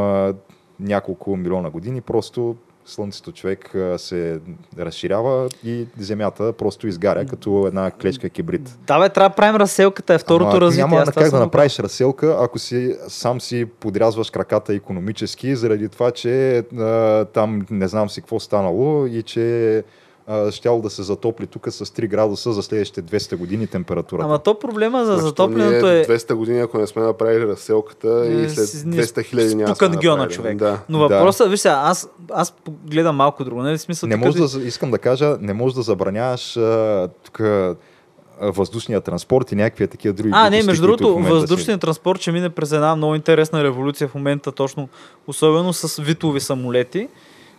няколко милиона години? Просто Слънцето човек се разширява и Земята просто изгаря като една клечка кибрид. Да, бе, трябва да правим разселката, е второто Ама развитие. Няма как да направиш разселка, ако си сам си подрязваш краката економически, заради това, че а, там не знам си какво станало и че щяло да се затопли тук с 3 градуса за следващите 200 години температурата. Ама то проблема за Защо затоплянето е... 200 години, ако не сме направили разселката Е, и след с- ние 200 хиляди няма да гьона, направили. човек. Да. Но Да. въпросът, виж сега, аз, аз гледам малко друго. Нали? В Смисъл, не тук може ви- да, искам да кажа, не можеш да забраняваш а, тук въздушния транспорт и някакви такива други А, не, между другото, момента си- въздушният транспорт ще мине през една много интересна революция в момента, точно, особено с витови самолети.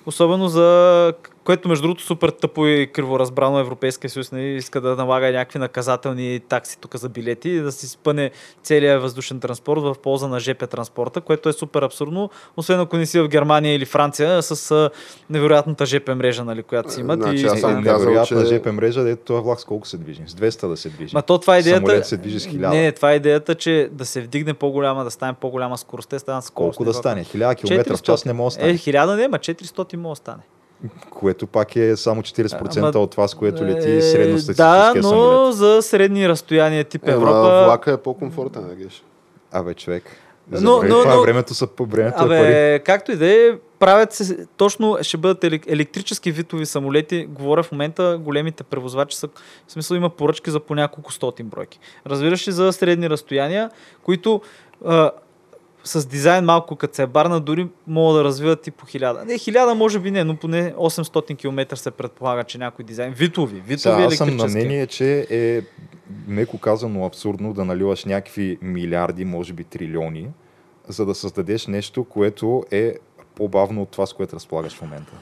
Особено за което между другото супер тъпо и криворазбрано Европейския съюз не иска да налага някакви наказателни такси тук за билети и да си спъне целият въздушен транспорт в полза на ЖП транспорта, което е супер абсурдно, освен ако не си в Германия или Франция с невероятната ЖП мрежа, нали, която си имат. Значи, и... аз Е, съм казал, невероятна че- ЖП мрежа, дето този влак с колко се движи? С 200 да се движи. Ма то това е идеята. Самолет се движи с 1000. Не, не, това е идеята, че да се вдигне по-голяма, да стане по-голяма скорост. Те станат скорост. Колко да стане? 1000 км в час не може да стане. Е, 1000 не, ма 400 може да стане. Което пак е само 40% Ама- от това, с което лети Е, средностатистическия Да, но самолет. за средни разстояния тип Ема, Европа... влака е по-комфортен, да геш. Абе, човек. Но- Забрави, но- това е но- времето са по времето е пари. Абе, както и да е, правят се, точно ще бъдат елек- електрически витови самолети. Говоря в момента, големите превозвачи са, в смисъл има поръчки за по няколко стотин бройки. Разбираш ли за средни разстояния, които а, с дизайн малко като се е барна, дори могат да развиват и по 1000. Не, 1000 може би не, но поне 800 км се предполага, че някой дизайн. Витови, витови Сега, аз съм на мнение, че е меко казано абсурдно да наливаш някакви милиарди, може би трилиони, за да създадеш нещо, което е по-бавно от това, с което разполагаш в момента.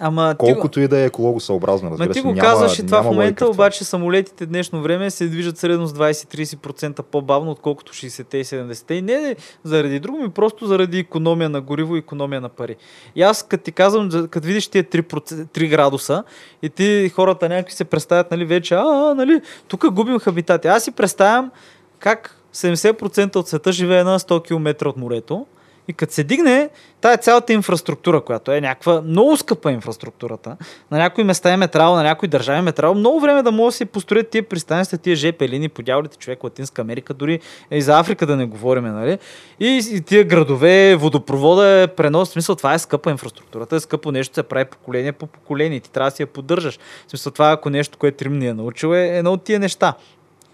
Ама ти го- Колкото и да е екологосъобразно, разбира Ма ти го няма, казваш и това в момента, това. обаче самолетите днешно време се движат средно с 20-30% по-бавно, отколкото 60-те и 70-те. И не заради друго, ми просто заради економия на гориво и економия на пари. И аз като ти казвам, като видиш тия 3, 3 градуса и ти хората някакви се представят, нали, вече, а, а нали, тук губим хабитати. Аз си представям как 70% от света живее на 100 км от морето. И като се дигне, тая цялата инфраструктура, която е някаква много скъпа инфраструктурата, на някои места е трябвало, на някои държави е трябвало много време да могат да се построят тия пристанища, тия ЖП линии по дяволите човек, Латинска Америка, дори и за Африка да не говорим, нали? И, и тия градове, водопровода е пренос, в смисъл това е скъпа инфраструктурата, е скъпо нещо, се прави поколение по поколение, ти трябва да си я поддържаш. В смисъл това, ако нещо, което Рим ни е научил, е едно от тия неща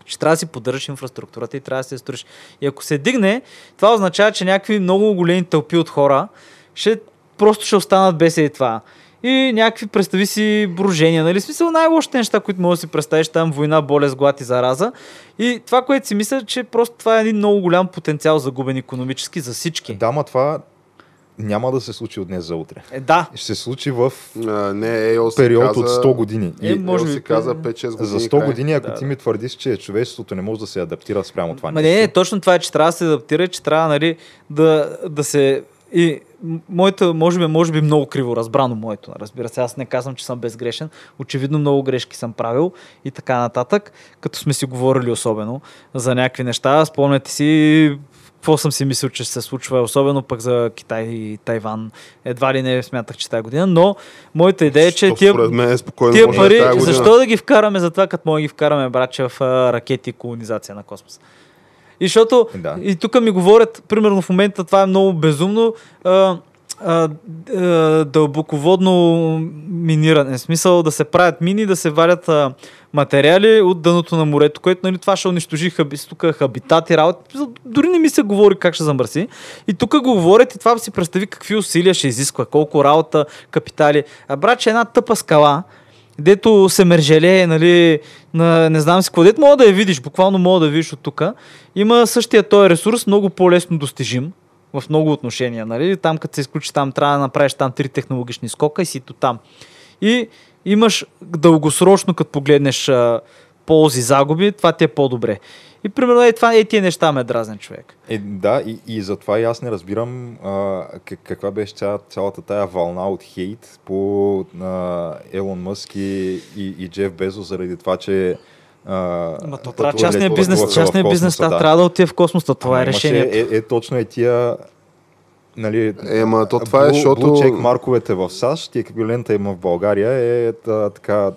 че трябва да си поддържаш инфраструктурата и трябва да се строиш. И ако се дигне, това означава, че някакви много големи тълпи от хора ще просто ще останат без и това. И някакви, представи си, брожения, нали? Смисъл най-лошите неща, които можеш да си представиш, там война, болест, глад и зараза. И това, което си мисля, че просто това е един много голям потенциал загубен економически за всички. Да, ма това няма да се случи от днес за утре. Е, да. Ще се случи в А, не, си период каза, от 100 години. Е, И може би, си каза да. 5-6 години. за 100 край. години, ако Да, ти ми твърдиш, че човечеството не може да се адаптира спрямо това Ма нещо. не, не, точно това е, че трябва да се адаптира, че трябва нали, да, да се... И моето, може би, може би много криво разбрано моето. Разбира се, аз не казвам, че съм безгрешен. Очевидно много грешки съм правил и така нататък, като сме си говорили особено за някакви неща. Спомняте си какво съм си мислил, че се случва, особено пък за Китай и Тайван. Едва ли не смятах, че тази година, но моята идея е, че тия, мен е спокойно тия е пари, защо да ги вкараме за това, като може да ги вкараме, братче, в а, ракети и колонизация на космоса? И защото, Да. и тук ми говорят, примерно в момента това е много безумно, а, а, дълбоководно миниране. В смисъл да се правят мини, да се варят а, материали от дъното на морето, което нали, това ще унищожи хаби, тук хабитати, работи. Дори не ми се говори как ще замърси. И тук го говорят и това си представи какви усилия ще изисква, колко работа, капитали. А братче, една тъпа скала, дето се мержелее, нали, на не знам си какво, дето мога да я видиш, буквално мога да я видиш от тук. Има същия този ресурс, много по-лесно достижим в много отношения. Нали? Там, като се изключи, там трябва да направиш там три технологични скока и си то там. И имаш дългосрочно, като погледнеш а, ползи, загуби, това ти е по-добре. И примерно е, това, е тия неща ме дразнен човек. Е, да, и, и затова и аз не разбирам а, как, каква беше ця, цялата тая вълна от хейт по а, Елон Мъск и, и, и Джеф Безос заради това, че Ма то трябва частния бизнес, частния бизнес да. да. трябва да отиде в космоса. Това Ама е решението. Е, е, точно е тия нали, Е, ма то това е, защото- марковете в САЩ и еквивалента им в България е та, така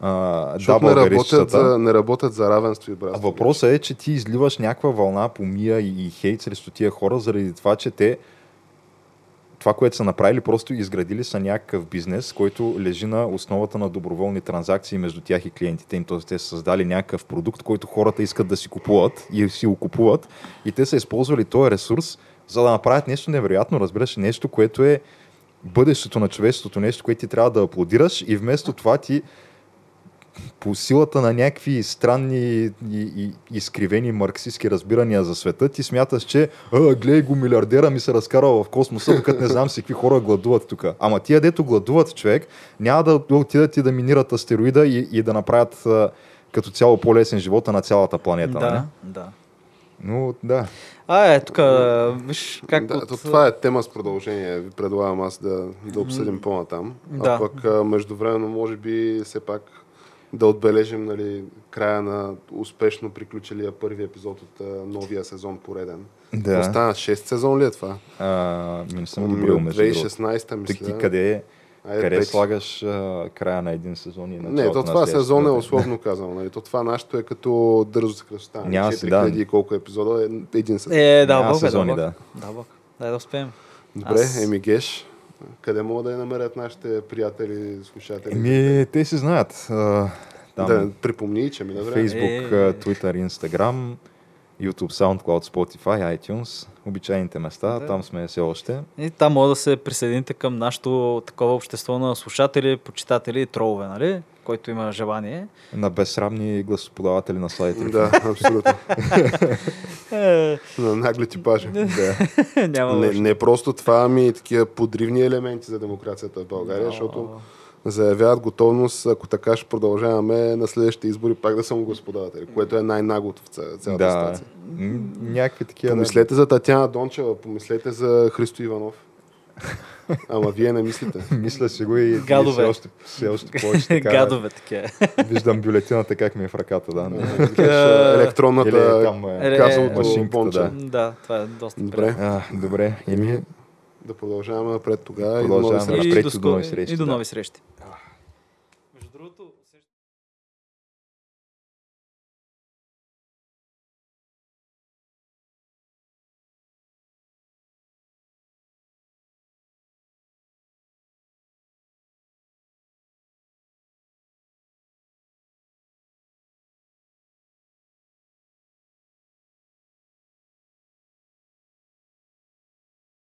а, дабъл не работят, за, не работят за равенство и А братство. въпросът е, че ти изливаш някаква вълна по мия и, и хейт срещу тия хора заради това, че те това, което са направили, просто изградили са някакъв бизнес, който лежи на основата на доброволни транзакции между тях и клиентите им. Тоест, те са създали някакъв продукт, който хората искат да си купуват и си го купуват. И те са използвали този ресурс, за да направят нещо невероятно, разбираш, нещо, което е бъдещето на човечеството, нещо, което ти трябва да аплодираш и вместо това ти по силата на някакви странни и, и, изкривени марксистски разбирания за света, ти смяташ, че а, гледай го милиардера ми се разкарал в космоса, докато не знам си какви хора гладуват тук. Ама тия, дето гладуват човек, няма да отидат и да минират астероида и, и да направят а, като цяло по-лесен живота на цялата планета. Да, да. Но да. А, е, тук, виж как Да, от... то това е тема с продължение. Ви предлагам аз да, да обсъдим по-натам. Да. А пък междувременно, може би, все пак да отбележим нали, края на успешно приключилия първи епизод от а, новия сезон пореден. да. Остана 6 сезон ли е това? А, не съм Ами, ги бил от между другото. 2016 Ти, мисля. ти къде е? Айде, къде пети. слагаш а, края на един сезон и началото Не, то това сезон е условно казано. Нали? То това нашето е като дързо с нали? Няма си, 4000 да. и колко епизода е един сезон. Е, да, Няма Бог, бе, сезони, да. да. Да, Бог. Дай да успеем. Добре, Аз- Еми Геш, къде могат да я намерят нашите приятели, слушатели? Еми, те си знаят. А, там, Да припомни, че ми на време. Facebook, Е. Twitter, Instagram, YouTube, SoundCloud, Spotify, iTunes, обичайните места, Да. там сме все още. И там може да се присъедините към нашето такова общество на слушатели, почитатели и тролове, нали? Който има желание. На безсрамни гласоподаватели на слайдите. Да, абсолютно. [LAUGHS] Е, На нагли типажи. [LAUGHS] Няма Не, не просто това, ами и такива подривни елементи за демокрацията в България, Но- защото заявяват готовност, ако така ще продължаваме на следващите избори пак да съм господатели, което е най-наглото в ця- цялата Да, ситуация. Някакви такива. да. Помислете за Татяна Дончева, помислете за Христо Иванов. Ама вие не мислите. [LAUGHS] Мисля си го и, и Гадове. все още, все още повече [LAUGHS] така. Гадове такива. Виждам бюлетината как ми е в ръката. Да. Викаш, Електронната Или там е, Е, машинката, да. да, това е доста Добре. А, добре, еми, Да продължаваме напред тогава и до нови Продължаваме срещи. напред. И до, до нови срещи, и до да. нови срещи.